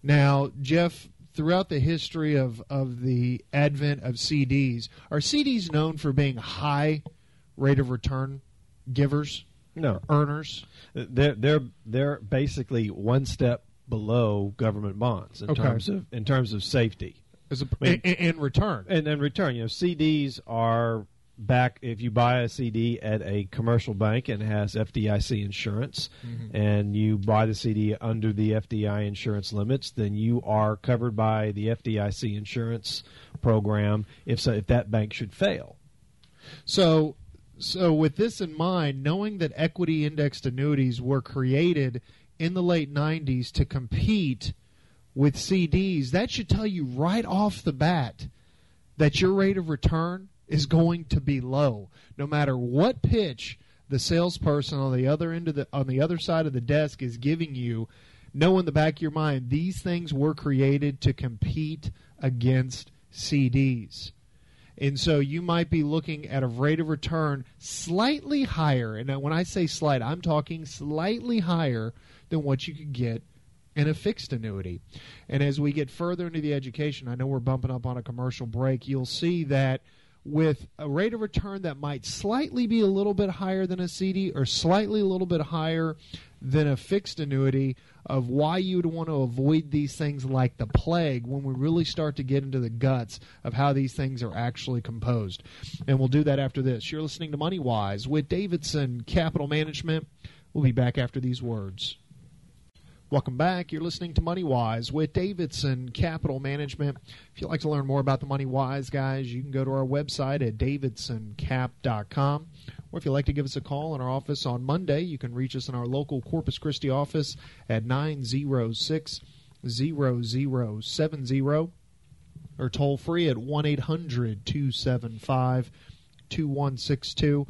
Now, Jeff, throughout the history of, of the advent of CDs, are CDs known for being high rate of return givers? No, earners. They're they're they're basically one step below government bonds in okay. terms of in terms of safety. As a, I mean, in, in return, and in return, you know, CDs are back if you buy a CD at a commercial bank and has FDIC insurance mm-hmm. and you buy the CD under the FDI insurance limits then you are covered by the FDIC insurance program if so if that bank should fail so so with this in mind knowing that equity indexed annuities were created in the late 90s to compete with CDs that should tell you right off the bat that your rate of return is going to be low, no matter what pitch the salesperson on the other end of the on the other side of the desk is giving you. Know in the back of your mind these things were created to compete against CDs. And so you might be looking at a rate of return slightly higher. And when I say slight, I'm talking slightly higher than what you could get in a fixed annuity. And as we get further into the education, I know we're bumping up on a commercial break, you'll see that with a rate of return that might slightly be a little bit higher than a CD or slightly a little bit higher than a fixed annuity of why you'd want to avoid these things like the plague when we really start to get into the guts of how these things are actually composed. And we'll do that after this. You're listening to Money Wise with Davidson Capital Management. We'll be back after these words. Welcome back. You're listening to Money Wise with Davidson Capital Management. If you'd like to learn more about the Money Wise guys, you can go to our website at davidsoncap.com. Or if you'd like to give us a call in our office on Monday, you can reach us in our local Corpus Christi office at 906 0070 or toll free at 1 800 275 2162.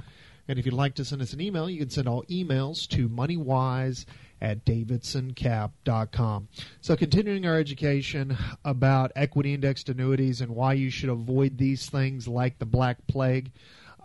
And if you'd like to send us an email, you can send all emails to moneywise at davidsoncap.com. So, continuing our education about equity indexed annuities and why you should avoid these things like the Black Plague.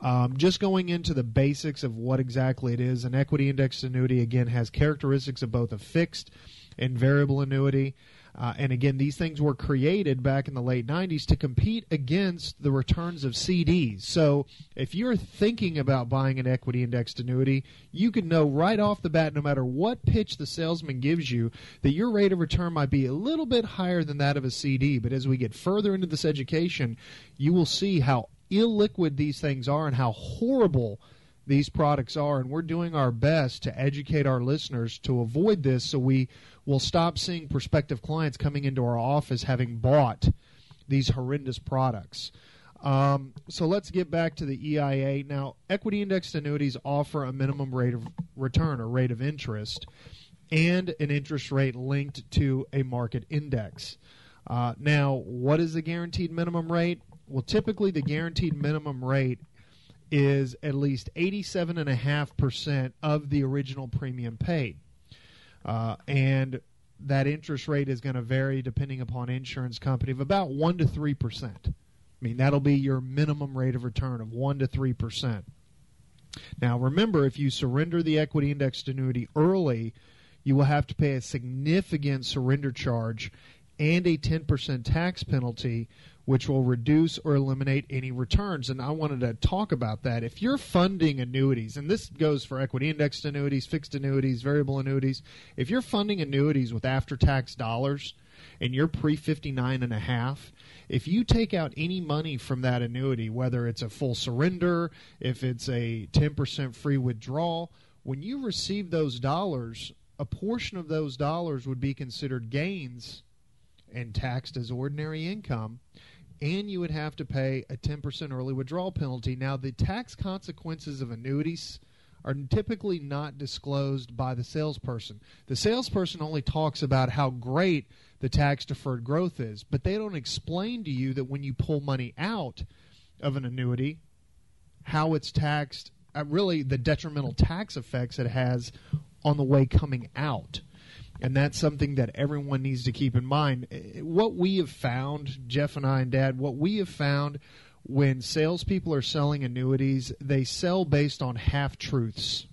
Um, just going into the basics of what exactly it is, an equity indexed annuity again has characteristics of both a fixed and variable annuity. Uh, and again, these things were created back in the late 90s to compete against the returns of CDs. So if you're thinking about buying an equity indexed annuity, you can know right off the bat, no matter what pitch the salesman gives you, that your rate of return might be a little bit higher than that of a CD. But as we get further into this education, you will see how illiquid these things are and how horrible these products are, and we're doing our best to educate our listeners to avoid this so we will stop seeing prospective clients coming into our office having bought these horrendous products. Um, so let's get back to the EIA. Now, equity indexed annuities offer a minimum rate of return or rate of interest and an interest rate linked to a market index. Uh, now, what is the guaranteed minimum rate? Well, typically the guaranteed minimum rate is at least 87.5% of the original premium paid. Uh, and that interest rate is going to vary depending upon insurance company of about 1 to 3%. I mean, that'll be your minimum rate of return of 1 to 3%. Now, remember, if you surrender the equity indexed annuity early, you will have to pay a significant surrender charge and a 10% tax penalty, which will reduce or eliminate any returns. And I wanted to talk about that. If you're funding annuities, and this goes for equity indexed annuities, fixed annuities, variable annuities, if you're funding annuities with after tax dollars and you're pre 59 and a half, if you take out any money from that annuity, whether it's a full surrender, if it's a 10% free withdrawal, when you receive those dollars, a portion of those dollars would be considered gains and taxed as ordinary income and you would have to pay a 10% early withdrawal penalty. Now, the tax consequences of annuities are typically not disclosed by the salesperson. The salesperson only talks about how great the tax deferred growth is, but they don't explain to you that when you pull money out of an annuity, how it's taxed, uh, really the detrimental tax effects it has on the way coming out and that's something that everyone needs to keep in mind. Eh, eh, what we have found, Jeff and I and Dad, what we have found when salespeople are selling annuities, they sell based on half truths.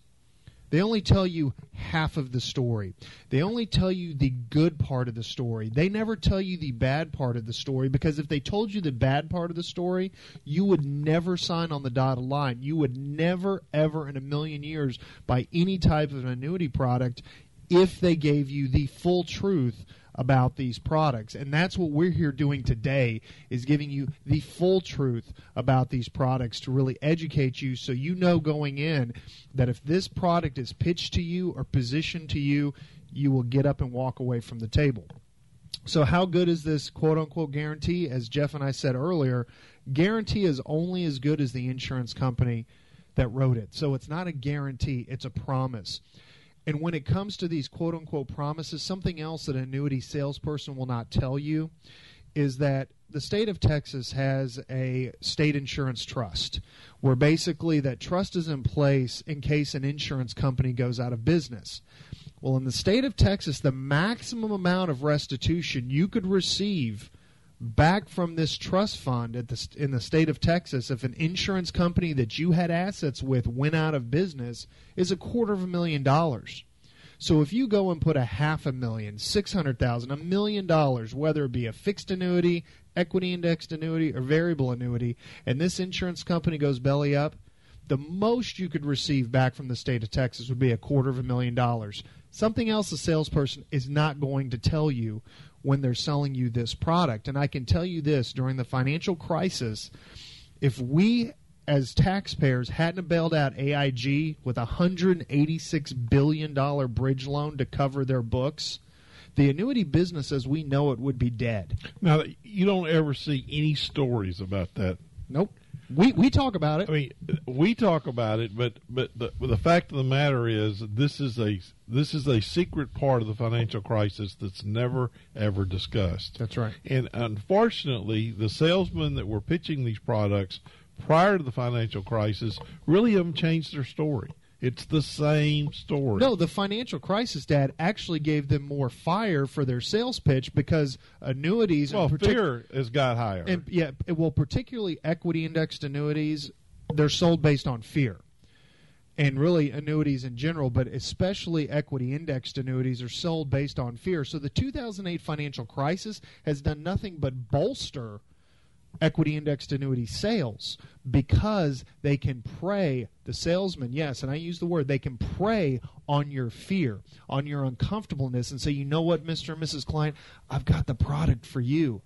They only tell you half of the story. They only tell you the good part of the story. They never tell you the bad part of the story because if they told you the bad part of the story, you would never sign on the dotted line. You would never, ever in a million years buy any type of an annuity product if they gave you the full truth about these products. And that's what we're here doing today is giving you the full truth about these products to really educate you so you know going in that if this product is pitched to you or positioned to you you will get up and walk away from the table. So how good is this quote unquote guarantee? As Jeff and I said earlier guarantee is only as good as the insurance company that wrote it. So it's not a guarantee it's a promise and when it comes to these quote unquote promises, something else that an annuity salesperson will not tell you is that the state of Texas has a state insurance trust where basically that trust is in place in case an insurance company goes out of business. Well, in the state of Texas, the maximum amount of restitution you could receive back from this trust fund the, in the state of Texas if an insurance company that you had assets with went out of business is a quarter of a million dollars. So if you go and put a half a million, six hundred thousand, a million dollars, whether it be a fixed annuity, equity indexed annuity or variable annuity, and this insurance company goes belly up, the most you could receive back from the state of Texas would be a quarter of a million dollars. Something else a salesperson is not going to tell you when they're selling you this product. And I can tell you this during the financial crisis, if we as taxpayers hadn't bailed out AIG with a $186 billion bridge loan to cover their books, the annuity business as we know it would be dead. Now, you don't ever see any stories about that. Nope. We we talk about it. I mean, we talk about it, but but the, the fact of the matter is, this is a this is a secret part of the financial crisis that's never ever discussed. That's right. And unfortunately, the salesmen that were pitching these products prior to the financial crisis really haven't changed their story. It's the same story. No, the financial crisis, Dad, actually gave them more fire for their sales pitch because annuities. well, partic- fear has got higher. and yeah, well, particularly equity indexed annuities, they're sold based on fear. And really, annuities in general, but especially equity indexed annuities, are sold based on fear. So the 2008 financial crisis has done nothing but bolster equity indexed annuity sales because they can prey the salesman yes and i use the word they can prey on your fear on your uncomfortableness and say you know what mr and mrs client i've got the product for you.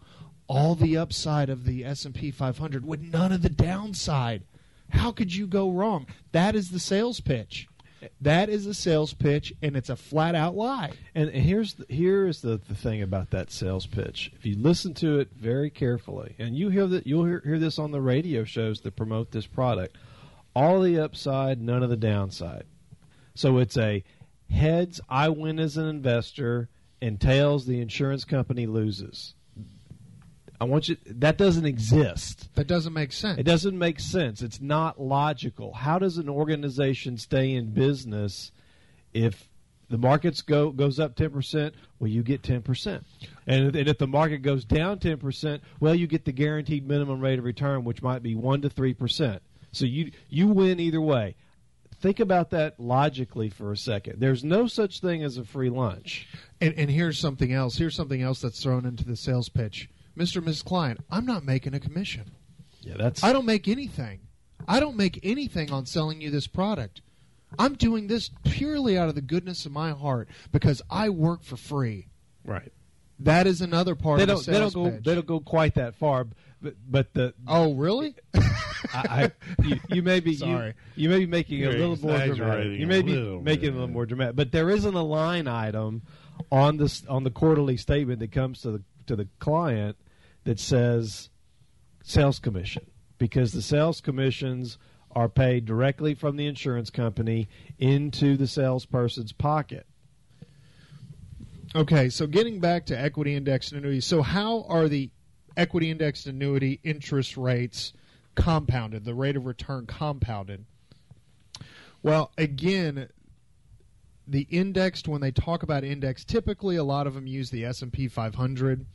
All the upside of the s&p 500 with none of the downside. How could you go wrong? That is the sales pitch that is a sales pitch and it's a flat out lie And here's the, here's the, the thing about that sales pitch. If you listen to it very carefully, and you hear that you'll hear, hear this on the radio shows that promote this product, all the upside, none of the downside. So it's a heads I win as an investor, and tails the insurance company loses. I want you. That doesn't exist. that doesn't make sense It doesn't make sense. It's not logical. How does an organization stay in business if the markets go goes up ten percent? Well, you get ten percent, and, and if the market goes down ten percent, well, you get the guaranteed minimum rate of return, which might be one to three percent. So you you win either way. Think about that logically for a second. There's no such thing as a free lunch. And, and here's something else. Here's something else that's thrown into the sales pitch. Mr. and Mrs. Client, I'm not making a commission. Yeah, that's I don't make anything. I don't make anything on selling you this product. I'm doing this purely out of the goodness of my heart because I work for free. right. That is another part They of the don't they don't sales go pitch. they don't go quite that far, but but the oh, really? *laughs* I, I, you, you may be Sorry. You, you may be making a You're little more dramatic. You may be little making it a little more dramatic, but there isn't a line item on this on the quarterly statement that comes to the to the client that says sales commission because the sales commissions are paid directly from the insurance company into the salesperson's pocket. Okay, so getting back to equity indexed annuities. So, how are the equity indexed annuity interest rates compounded, the rate of return compounded? Well, again, the indexed when they talk about index, typically a lot of them use the S&P 500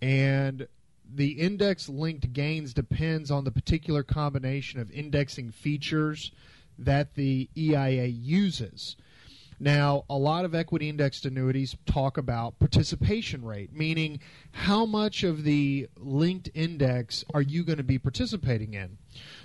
and the index linked gains depends on the particular combination of indexing features that the EIA uses. Now, a lot of equity indexed annuities talk about participation rate, meaning how much of the linked index are you going to be participating in?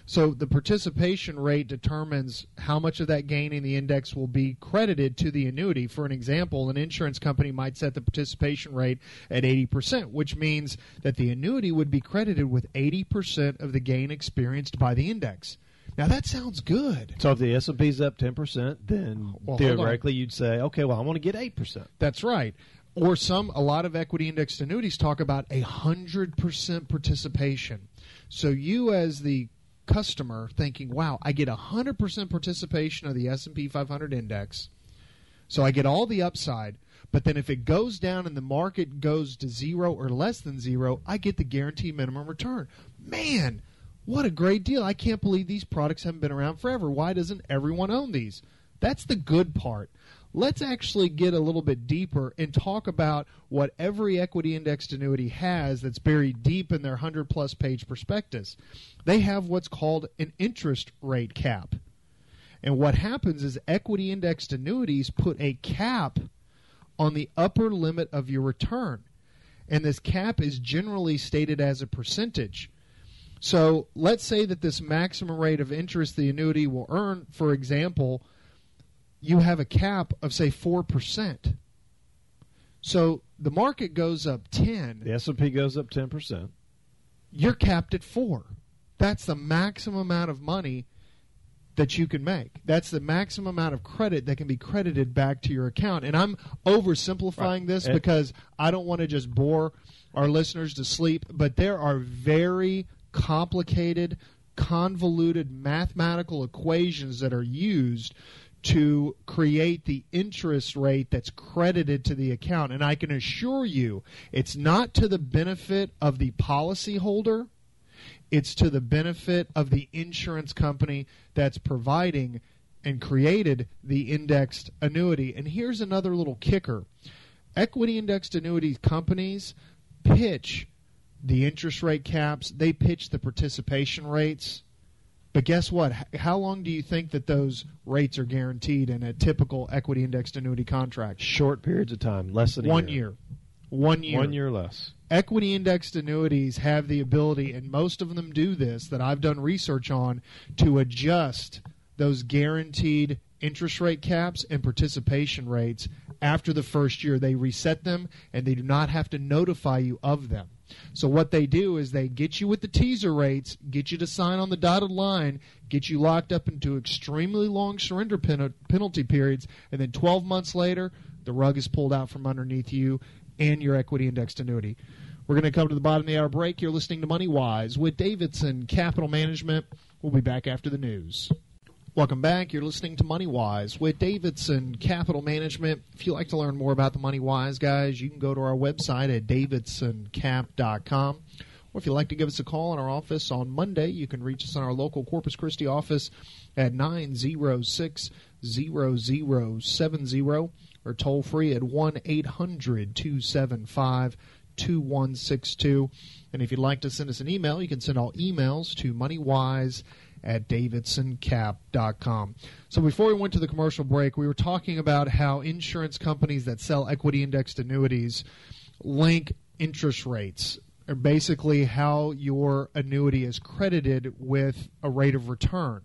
So, the participation rate determines how much of that gain in the index will be credited to the annuity. For an example, an insurance company might set the participation rate at 80%, which means that the annuity would be credited with 80% of the gain experienced by the index. Now, that sounds good. So if the S and P's up ten percent, then Well, theoretically you'd say, okay, well I want to get eight percent. That's right. Or some, a lot of equity indexed annuities talk about a hundred percent participation. So you, as the customer, thinking, "Wow, I get a hundred percent participation of the S and P 500 index, so I get all the upside." But then, if it goes down and the market goes to zero or less than zero, I get the guaranteed minimum return. Man, what a great deal! I can't believe these products haven't been around forever. Why doesn't everyone own these? That's the good part. Let's actually get a little bit deeper and talk about what every equity indexed annuity has that's buried deep in their 100 plus page prospectus. They have what's called an interest rate cap. And what happens is equity indexed annuities put a cap on the upper limit of your return. and this cap is generally stated as a percentage. So let's say that this maximum rate of interest the annuity will earn, for example, you have a cap of say 4%. So the market goes up 10. The S&P goes up 10%. You're capped at 4. That's the maximum amount of money that you can make. That's the maximum amount of credit that can be credited back to your account. And I'm oversimplifying right. this and because I don't want to just bore our listeners to sleep, but there are very complicated, convoluted mathematical equations that are used to create the interest rate that's credited to the account. And I can assure you, it's not to the benefit of the policyholder it's to the benefit of the insurance company that's providing and created the indexed annuity. And here's another little kicker equity indexed annuity companies pitch the interest rate caps, they pitch the participation rates. But guess what? How long do you think that those rates are guaranteed in a typical equity indexed annuity contract? Short periods of time, less than one year. year. One year. One year less equity indexed annuities have the ability, and most of them do this that I've done research on, to adjust those guaranteed interest rate caps and participation rates after the first year. They reset them and they do not have to notify you of them. So what they do is they get you with the teaser rates, get you to sign on the dotted line, get you locked up into extremely long surrender pen- penalty periods, and then 12 months later, the rug is pulled out from underneath you and your equity indexed annuity. We're going to come to the bottom of the hour break. You're listening to Money Wise with Davidson Capital Management. We'll be back after the news. Welcome back. You're listening to Money Wise with Davidson Capital Management. If you'd like to learn more about the Money Wise guys, you can go to our website at davidsoncap.com. Or if you'd like to give us a call in our office on Monday, you can reach us in our local Corpus Christi office at 906 0070 or toll free at 1 800 275 2162. And if you'd like to send us an email, you can send all emails to moneywise at davidsoncap.com. So before we went to the commercial break, we were talking about how insurance companies that sell equity indexed annuities link interest rates or basically how your annuity is credited with a rate of return.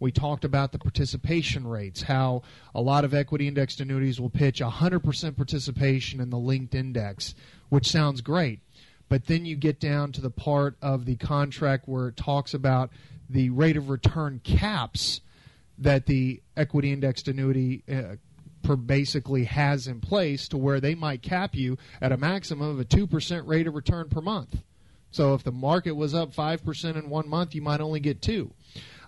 We talked about the participation rates, how a lot of equity indexed annuities will pitch 100% participation in the linked index, which sounds great. But then you get down to the part of the contract where it talks about the rate of return caps that the equity indexed annuity uh, basically has in place to where they might cap you at a maximum of a 2% rate of return per month. So if the market was up 5% in one month, you might only get 2.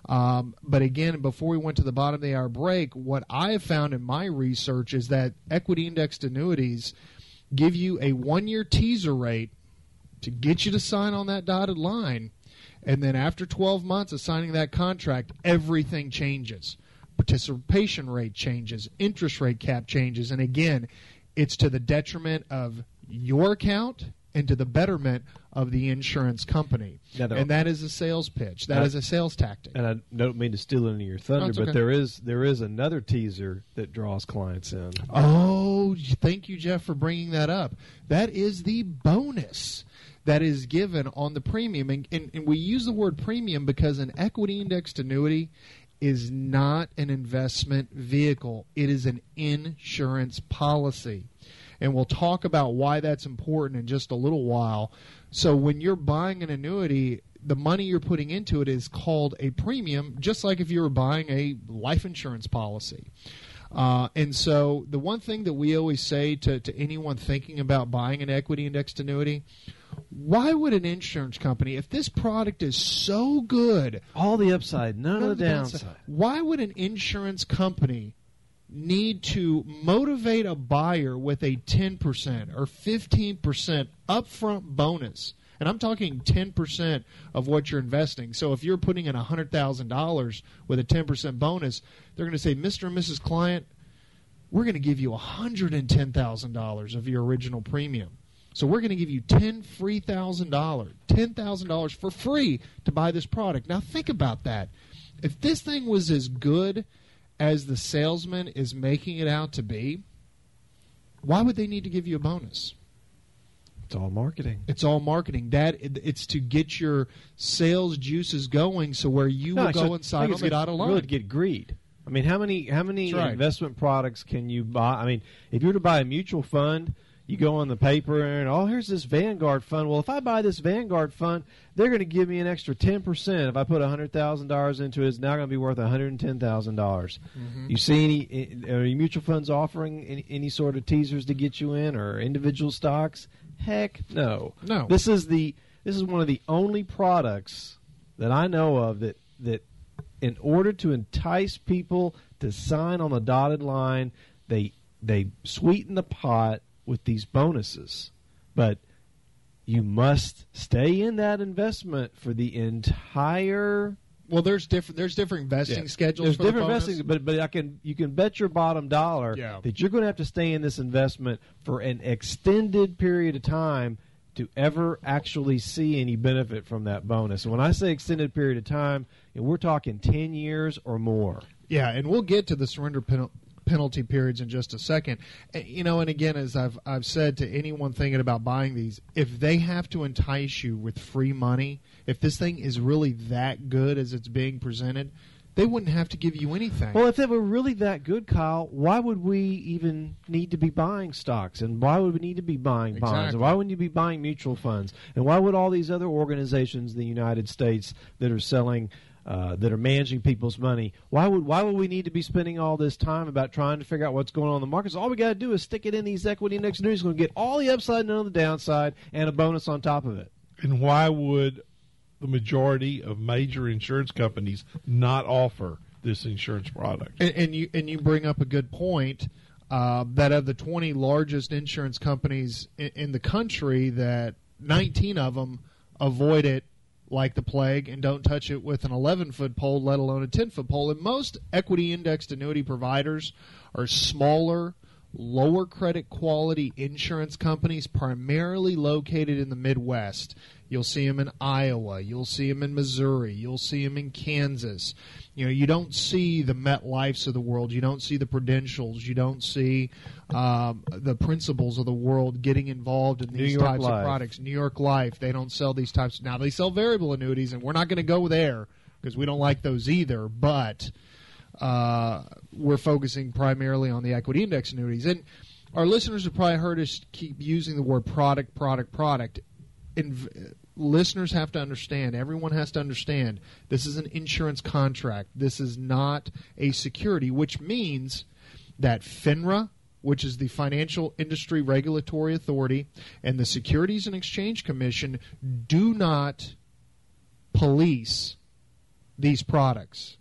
Um, but again, before we went to the bottom of the hour break, what I have found in my research is that equity indexed annuities give you a one year teaser rate to get you to sign on that dotted line. And then after 12 months of signing that contract, everything changes. Participation rate changes, interest rate cap changes. And again, it's to the detriment of your account and to the betterment of the insurance company. and that is a sales pitch. That I, is a sales tactic. And I don't mean to steal any of your thunder, no, but there is there is another teaser that draws clients in. Oh, thank you, Jeff, for bringing that up. That is the bonus that is given on the premium, and, and, and we use the word premium because an equity indexed annuity is not an investment vehicle. It is an insurance policy and we'll talk about why that's important in just a little while. So when you're buying an annuity, the money you're putting into it is called a premium, just like if you were buying a life insurance policy. Uh, and so the one thing that we always say to, to anyone thinking about buying an equity indexed annuity, why would an insurance company, if this product is so good, all the upside, none, none of the downside, downside, why would an insurance company need to motivate a buyer with a 10% or 15% upfront bonus. And I'm talking 10% of what you're investing. So if you're putting in $100,000 with a 10% bonus, they're going to say, Mr. and Mrs. Client, we're going to give you $110,000 of your original premium. So we're going to give you ten free thousand dollars, ten thousand dollars for free to buy this product. Now think about that. If this thing was as good as the salesman is making it out to be, why would they need to give you a bonus? It's all marketing. It's all marketing. That it's to get your sales juices going, so where you No, will go inside think on it's the line. Really get greed. I mean, how many how many right. investment products can you buy? I mean, if you were to buy a mutual fund, you go on the paper and oh, here's this Vanguard fund. Well, if I buy this Vanguard fund, they're going to give me an extra ten percent. If I put hundred thousand dollars into it, it's now going to be worth one hundred and ten thousand dollars. Mm-hmm. You see any are your mutual funds offering any, any sort of teasers to get you in or individual stocks? Heck, no. No. This is the this is one of the only products that I know of that that in order to entice people to sign on the dotted line, they they sweeten the pot with these bonuses. But you must stay in that investment for the entire well, there's different there's different investing Yeah. schedules. There's for the different bonus. investing, but but I can you can bet your bottom dollar Yeah. that you're going to have to stay in this investment for an extended period of time to ever actually see any benefit from that bonus. And when I say extended period of time, you know, we're talking ten years or more. Yeah, and we'll get to the surrender penal- penalty periods in just a second. You know, and again, as I've I've said to anyone thinking about buying these, if they have to entice you with free money, if this thing is really that good as it's being presented, they wouldn't have to give you anything. Well, if it were really that good, Kyle, why would we even need to be buying stocks? And why would we need to be buying bonds? Exactly. And why wouldn't you be buying mutual funds? And why would all these other organizations in the United States that are selling, uh, that are managing people's money, why would why would we need to be spending all this time about trying to figure out what's going on in the markets? All we got to do is stick it in these equity index annuities. Going to get all the upside and none of the downside, and a bonus on top of it. And why would the majority of major insurance companies not offer this insurance product? And, and you and you bring up a good point uh, that of the 20 largest insurance companies in, in the country, that 19 of them avoid it like the plague and don't touch it with an 11 foot pole, let alone a 10 foot pole. And most equity indexed annuity providers are smaller. Lower credit quality insurance companies, primarily located in the Midwest. You'll see them in Iowa. You'll see them in Missouri. You'll see them in Kansas. You know, you don't see the MetLifes of the world. You don't see the Prudentials. You don't see um, the principals of the world getting involved in these types Life. of products. New York Life, they don't sell these types. Now they sell variable annuities, and we're not going to go there because we don't like those either. But uh, we're focusing primarily on the equity index annuities. And our listeners have probably heard us keep using the word product, product, product. Inv- listeners have to understand, everyone has to understand, this is an insurance contract. This is not a security, which means that FINRA, which is the Financial Industry Regulatory Authority, and the Securities and Exchange Commission do not police these products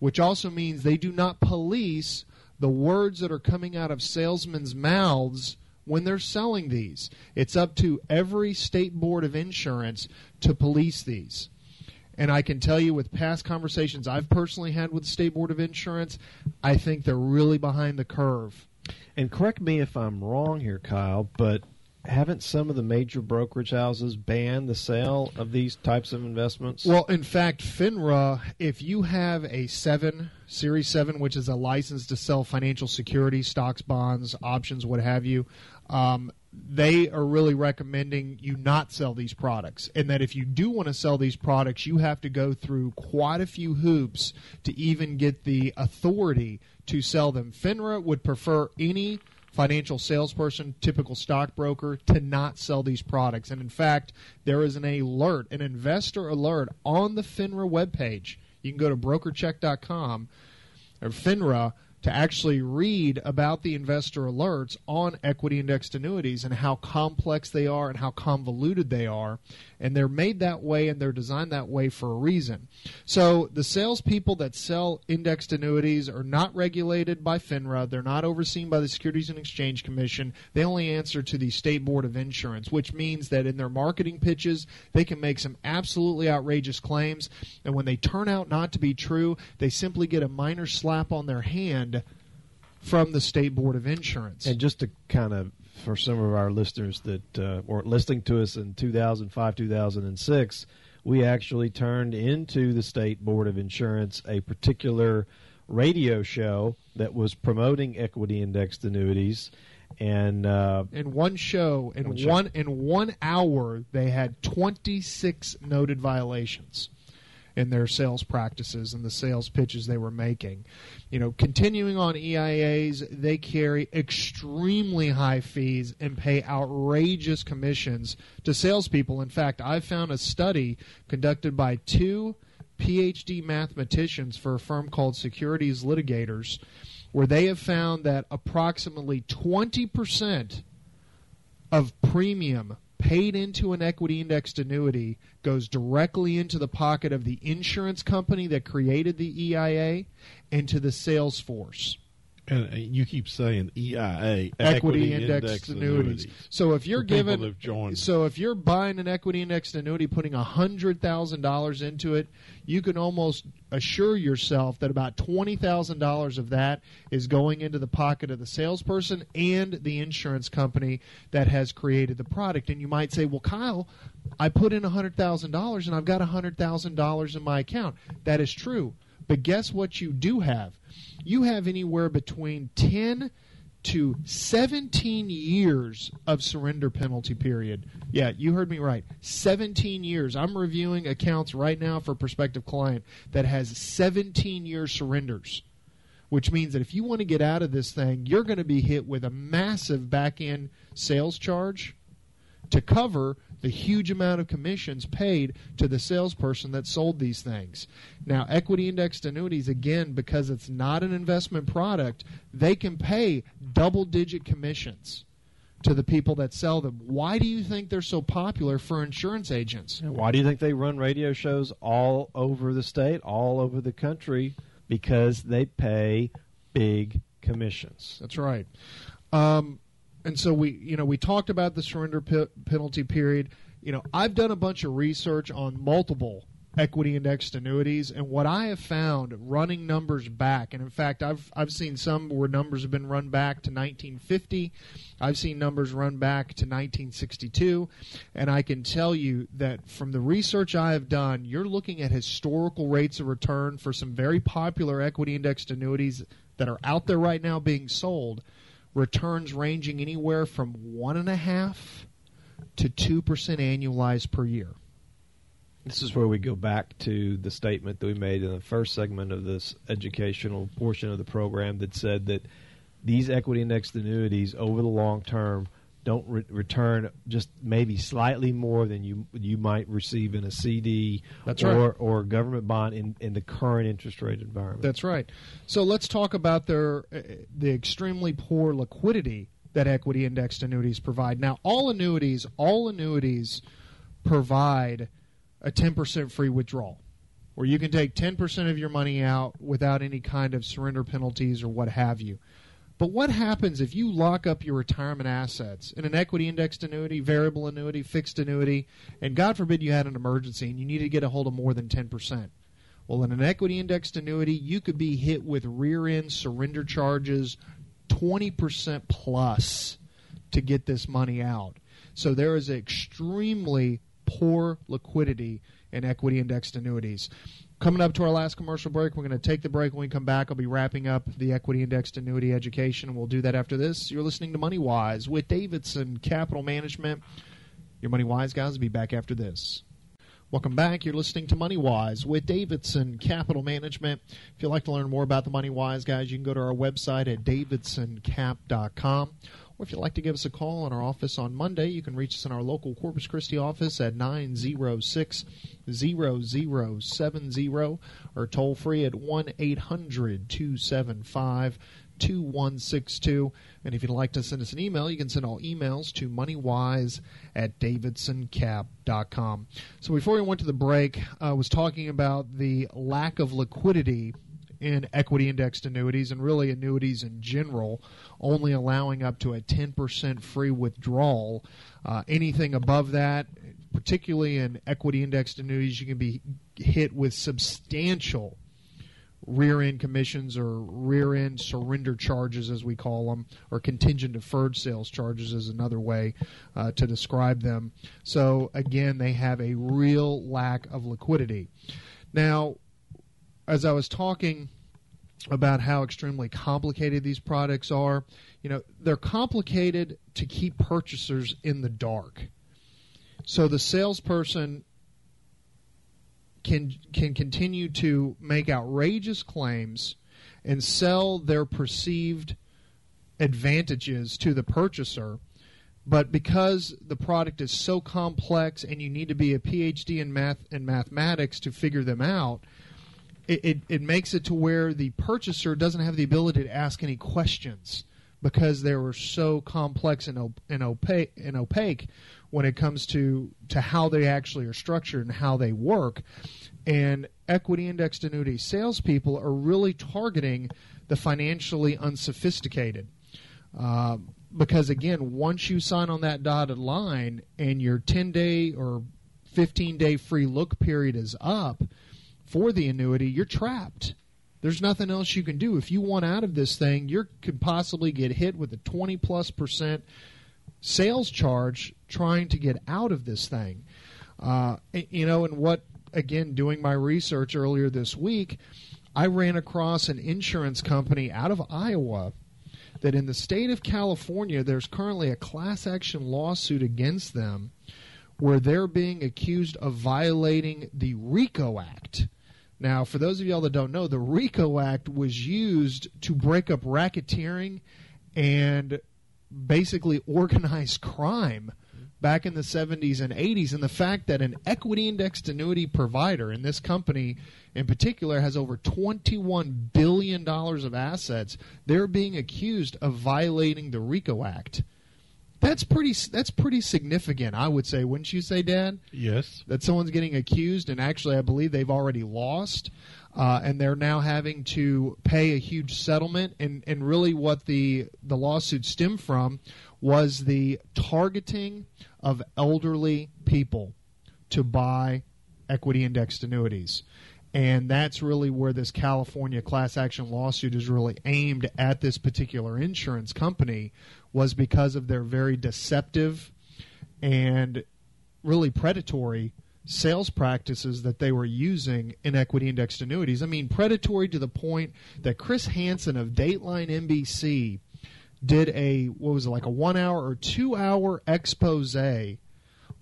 which also means they do not police the words that are coming out of salesmen's mouths when they're selling these. It's up to every state board of insurance to police these. And I can tell you with past conversations I've personally had with the State Board of Insurance, I think they're really behind the curve. And correct me if I'm wrong here, Kyle, but haven't some of the major brokerage houses banned the sale of these types of investments? Well, in fact, FINRA, if you have a 7, Series 7, which is a license to sell financial securities, stocks, bonds, options, what have you, um, they are really recommending you not sell these products. And that if you do want to sell these products, you have to go through quite a few hoops to even get the authority to sell them. FINRA would prefer any financial salesperson, typical stockbroker, to not sell these products. And in fact, there is an alert, an investor alert on the FINRA webpage. You can go to brokercheck.com or FINRA to actually read about the investor alerts on equity indexed annuities and how complex they are and how convoluted they are. And they're made that way and they're designed that way for a reason. So the salespeople that sell indexed annuities are not regulated by FINRA. They're not overseen by the Securities and Exchange Commission. They only answer to the State Board of Insurance, which means that in their marketing pitches, they can make some absolutely outrageous claims. And when they turn out not to be true, they simply get a minor slap on their hand from the State Board of Insurance. And just to kind of, for some of our listeners that uh, weren't listening to us in 2005, 2006, we actually turned into the State Board of Insurance a particular radio show that was promoting equity indexed annuities. and uh, in one show in One one, show. in one hour they had 26 noted violations in their sales practices and the sales pitches they were making. You know, continuing on EIAs, they carry extremely high fees and pay outrageous commissions to salespeople. In fact, I found a study conducted by two PhD mathematicians for a firm called Securities Litigators where they have found that approximately 20% of premium paid into an equity indexed annuity goes directly into the pocket of the insurance company that created the EIA and to the sales force. And you keep saying EIA, Equity, indexed, annuities. So if you're given that have joined. so if you're buying an equity indexed annuity putting hundred thousand dollars into it, you can almost assure yourself that about twenty thousand dollars of that is going into the pocket of the salesperson and the insurance company that has created the product. And you might say, Well, Kyle, I put in hundred thousand dollars and I've got hundred thousand dollars in my account. That is true. But guess what you do have? You have anywhere between ten to 17 years of surrender penalty period. Yeah, you heard me right. 17 years. I'm reviewing accounts right now for a prospective client that has 17 year surrenders, which means that if you want to get out of this thing, you're going to be hit with a massive back end sales charge to cover the huge amount of commissions paid to the salesperson that sold these things. Now, equity indexed annuities, again, because it's not an investment product, they can pay double digit commissions to the people that sell them. Why do you think they're so popular for insurance agents? Why do you think they run radio shows all over the state, all over the country? Because they pay big commissions. That's right. Um, and so we, you know, we talked about the surrender pe- penalty period. You know, I've done a bunch of research on multiple equity indexed annuities, and what I have found running numbers back, and in fact, I've I've seen some where numbers have been run back to 1950. I've seen numbers run back to 1962, and I can tell you that from the research I have done, you're looking at historical rates of return for some very popular equity indexed annuities that are out there right now being sold returns ranging anywhere from one and a half to two percent annualized per year. This is where we go back to the statement that we made in the first segment of this educational portion of the program that said that these equity indexed annuities over the long term don't re- return just maybe slightly more than you you might receive in a CD That's or right. or a government bond in, in the current interest rate environment. That's right. So let's talk about their uh, the extremely poor liquidity that equity indexed annuities provide. Now, all annuities, all annuities provide a 10% free withdrawal where you can take 10% of your money out without any kind of surrender penalties or what have you. But what happens if you lock up your retirement assets in an equity indexed annuity, variable annuity, fixed annuity, and God forbid you had an emergency and you need to get a hold of more than 10%? Well, in an equity indexed annuity, you could be hit with rear end surrender charges 20% plus to get this money out. So there is extremely poor liquidity in equity indexed annuities. Coming up to our last commercial break, we're going to take the break. When we come back, I'll be wrapping up the equity indexed annuity education, we'll do that after this. You're listening to Money Wise with Davidson Capital Management. Your Money Wise guys will be back after this. Welcome back. You're listening to Money Wise with Davidson Capital Management. If you'd like to learn more about the Money Wise guys, you can go to our website at davidsoncap.com. Or if you'd like to give us a call in our office on Monday, you can reach us in our local Corpus Christi office at 906 0070 or toll free at 1 800 275 2162. And if you'd like to send us an email, you can send all emails to moneywise at davidsoncap.com. So before we went to the break, I was talking about the lack of liquidity in equity indexed annuities and really annuities in general, only allowing up to a 10% free withdrawal. Uh, anything above that, particularly in equity indexed annuities, you can be hit with substantial rear end commissions or rear end surrender charges, as we call them, or contingent deferred sales charges is another way uh, to describe them. So, again, they have a real lack of liquidity. Now, as I was talking about how extremely complicated these products are. You know, they're complicated to keep purchasers in the dark. So the salesperson can can continue to make outrageous claims and sell their perceived advantages to the purchaser. But because the product is so complex and you need to be a PhD in math and mathematics to figure them out, it, it, it makes it to where the purchaser doesn't have the ability to ask any questions because they were so complex and, op- and, opaque, and opaque when it comes to, to how they actually are structured and how they work. And equity indexed annuity salespeople are really targeting the financially unsophisticated. Uh, because again, once you sign on that dotted line and your 10 day or 15 day free look period is up for the annuity, you're trapped. There's nothing else you can do. If you want out of this thing, you could possibly get hit with a 20 plus percent sales charge trying to get out of this thing. Uh, you know, and what, again, doing my research earlier this week, I ran across an insurance company out of Iowa that in the state of California, there's currently a class action lawsuit against them where they're being accused of violating the RICO Act. Now, for those of y'all that don't know, the RICO Act was used to break up racketeering and basically organized crime back in the 70s and 80s. And the fact that an equity indexed annuity provider, in this company in particular, has over $21 billion of assets, they're being accused of violating the RICO Act. That's pretty. That's pretty significant, I would say. Wouldn't you say, Dad? Yes. That someone's getting accused, and actually, I believe they've already lost, uh, and they're now having to pay a huge settlement. And and really, what the the lawsuit stemmed from was the targeting of elderly people to buy equity indexed annuities. And that's really where this California class action lawsuit is really aimed at this particular insurance company was because of their very deceptive and really predatory sales practices that they were using in equity indexed annuities. I mean, predatory to the point that Chris Hansen of Dateline NBC did a what was it like a one hour or two hour expose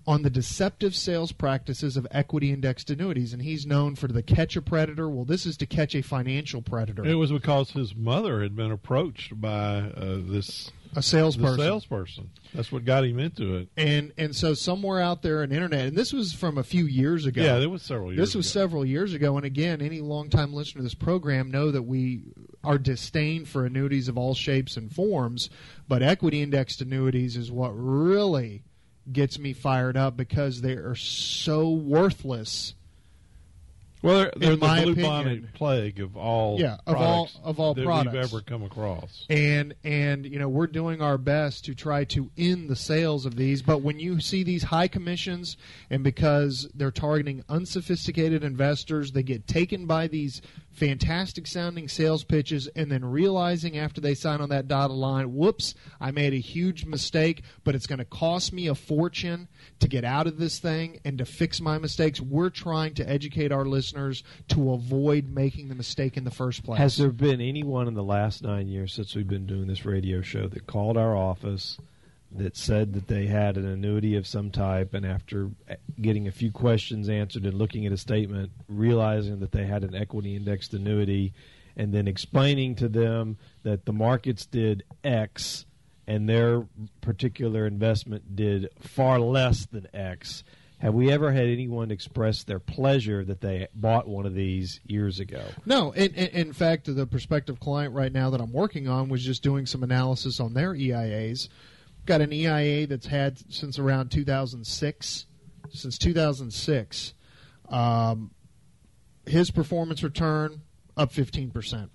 on the deceptive sales practices of equity indexed annuities and he's known for the catch a predator well this is to catch a financial predator It was because his mother had been approached by uh, this a salesperson salesperson. That's what got him into it. and and so somewhere out there on the internet and this was from a few years ago Yeah, it was several years. This was ago. several years ago, and again, any longtime listener to this program know that we are disdain for annuities of all shapes and forms, but equity indexed annuities is what really gets me fired up because they are so worthless. Well, they're, they're the bubonic opinion- plague of all Yeah, of all- products of all that products. we've ever come across. And and you know we're doing our best to try to end the sales of these, but when you see these high commissions, and because they're targeting unsophisticated investors, they get taken by these fantastic sounding sales pitches, and then realizing after they sign on that dotted line, whoops, I made a huge mistake, but it's going to cost me a fortune to get out of this thing and to fix my mistakes. We're trying to educate our listeners to avoid making the mistake in the first place. Has there been anyone in the last nine years since we've been doing this radio show that called our office that said that they had an annuity of some type, and after getting a few questions answered and looking at a statement, realizing that they had an equity indexed annuity, and then explaining to them that the markets did X and their particular investment did far less than X? Have we ever had anyone express their pleasure that they bought one of these years ago? No, in, in, in fact, the prospective client right now that I'm working on was just doing some analysis on their EIAs. Got an EIA that's had since around 2006. Since 2006, um, his performance return up 15%.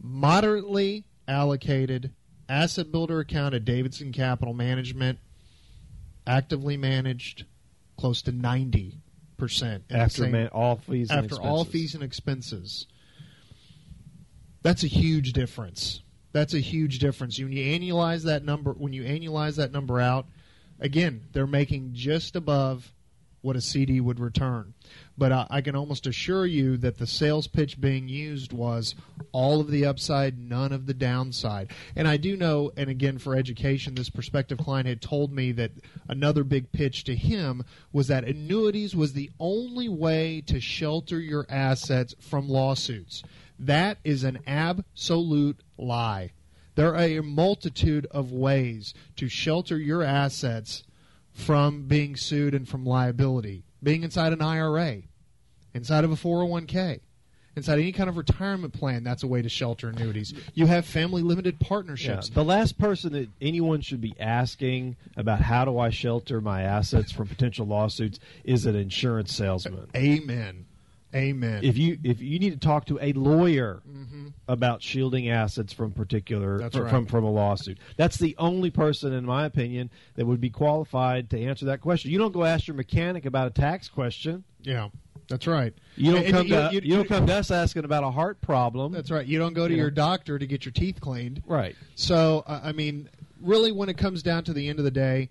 Moderately allocated asset builder account at Davidson Capital Management, actively managed, close to 90%. After same- man, all fees and after all fees and expenses. That's a huge difference. That's a huge difference. When you annualize that number, when you annualize that number out, again, they're making just above what a CD would return. But uh, I can almost assure you that the sales pitch being used was all of the upside, none of the downside. And I do know, and again for education, this prospective client had told me that another big pitch to him was that annuities was the only way to shelter your assets from lawsuits. That is an absolute lie. There are a multitude of ways to shelter your assets from being sued and from liability. Being inside an IRA, inside of a 401k, inside any kind of retirement plan, that's a way to shelter annuities. You have family limited partnerships. Yeah, the last person that anyone should be asking about how do I shelter my assets from potential lawsuits is an insurance salesman. Amen. Amen. If you if you need to talk to a lawyer mm-hmm. about shielding assets from particular from, right. from from a lawsuit, that's the only person, in my opinion, that would be qualified to answer that question. You don't go ask your mechanic about a tax question. Yeah. That's right. You don't and come to you, you, you, don't come to us asking about a heart problem. That's right. You don't go to you your know. doctor to get your teeth cleaned. Right. So uh, I mean, really, when it comes down to the end of the day,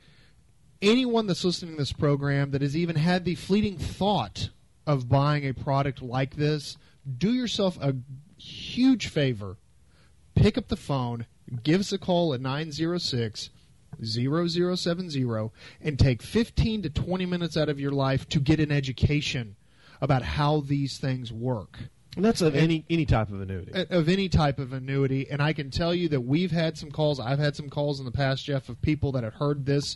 anyone that's listening to this program that has even had the fleeting thought of buying a product like this, do yourself a huge favor. Pick up the phone, give us a call at 906 0070 and take 15 to 20 minutes out of your life to get an education about how these things work. And that's of any any type of annuity. Of any type of annuity, and I can tell you that we've had some calls. I've had some calls in the past, Jeff, of people that have heard this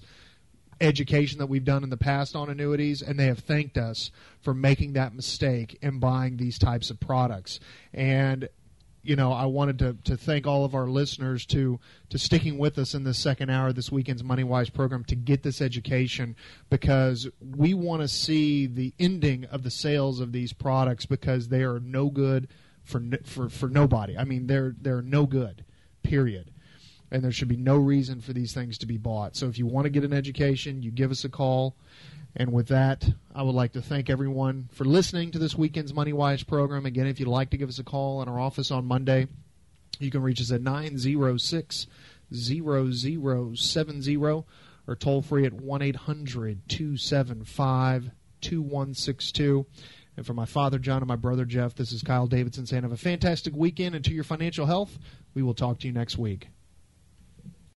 education that we've done in the past on annuities, and they have thanked us for making that mistake in buying these types of products. And you know, I wanted to, to thank all of our listeners to to sticking with us in this second hour of this weekend's Money Wise program to get this education because we want to see the ending of the sales of these products because they are no good for for for nobody. I mean, they're they're no good. Period and there should be no reason for these things to be bought. So if you want to get an education, you give us a call. And with that, I would like to thank everyone for listening to this weekend's Money Wise program. Again, if you'd like to give us a call in our office on Monday, you can reach us at 906 0070 or toll free at 1 800 275 2162. And for my father, John, and my brother, Jeff, this is Kyle Davidson saying have a fantastic weekend and to your financial health. We will talk to you next week.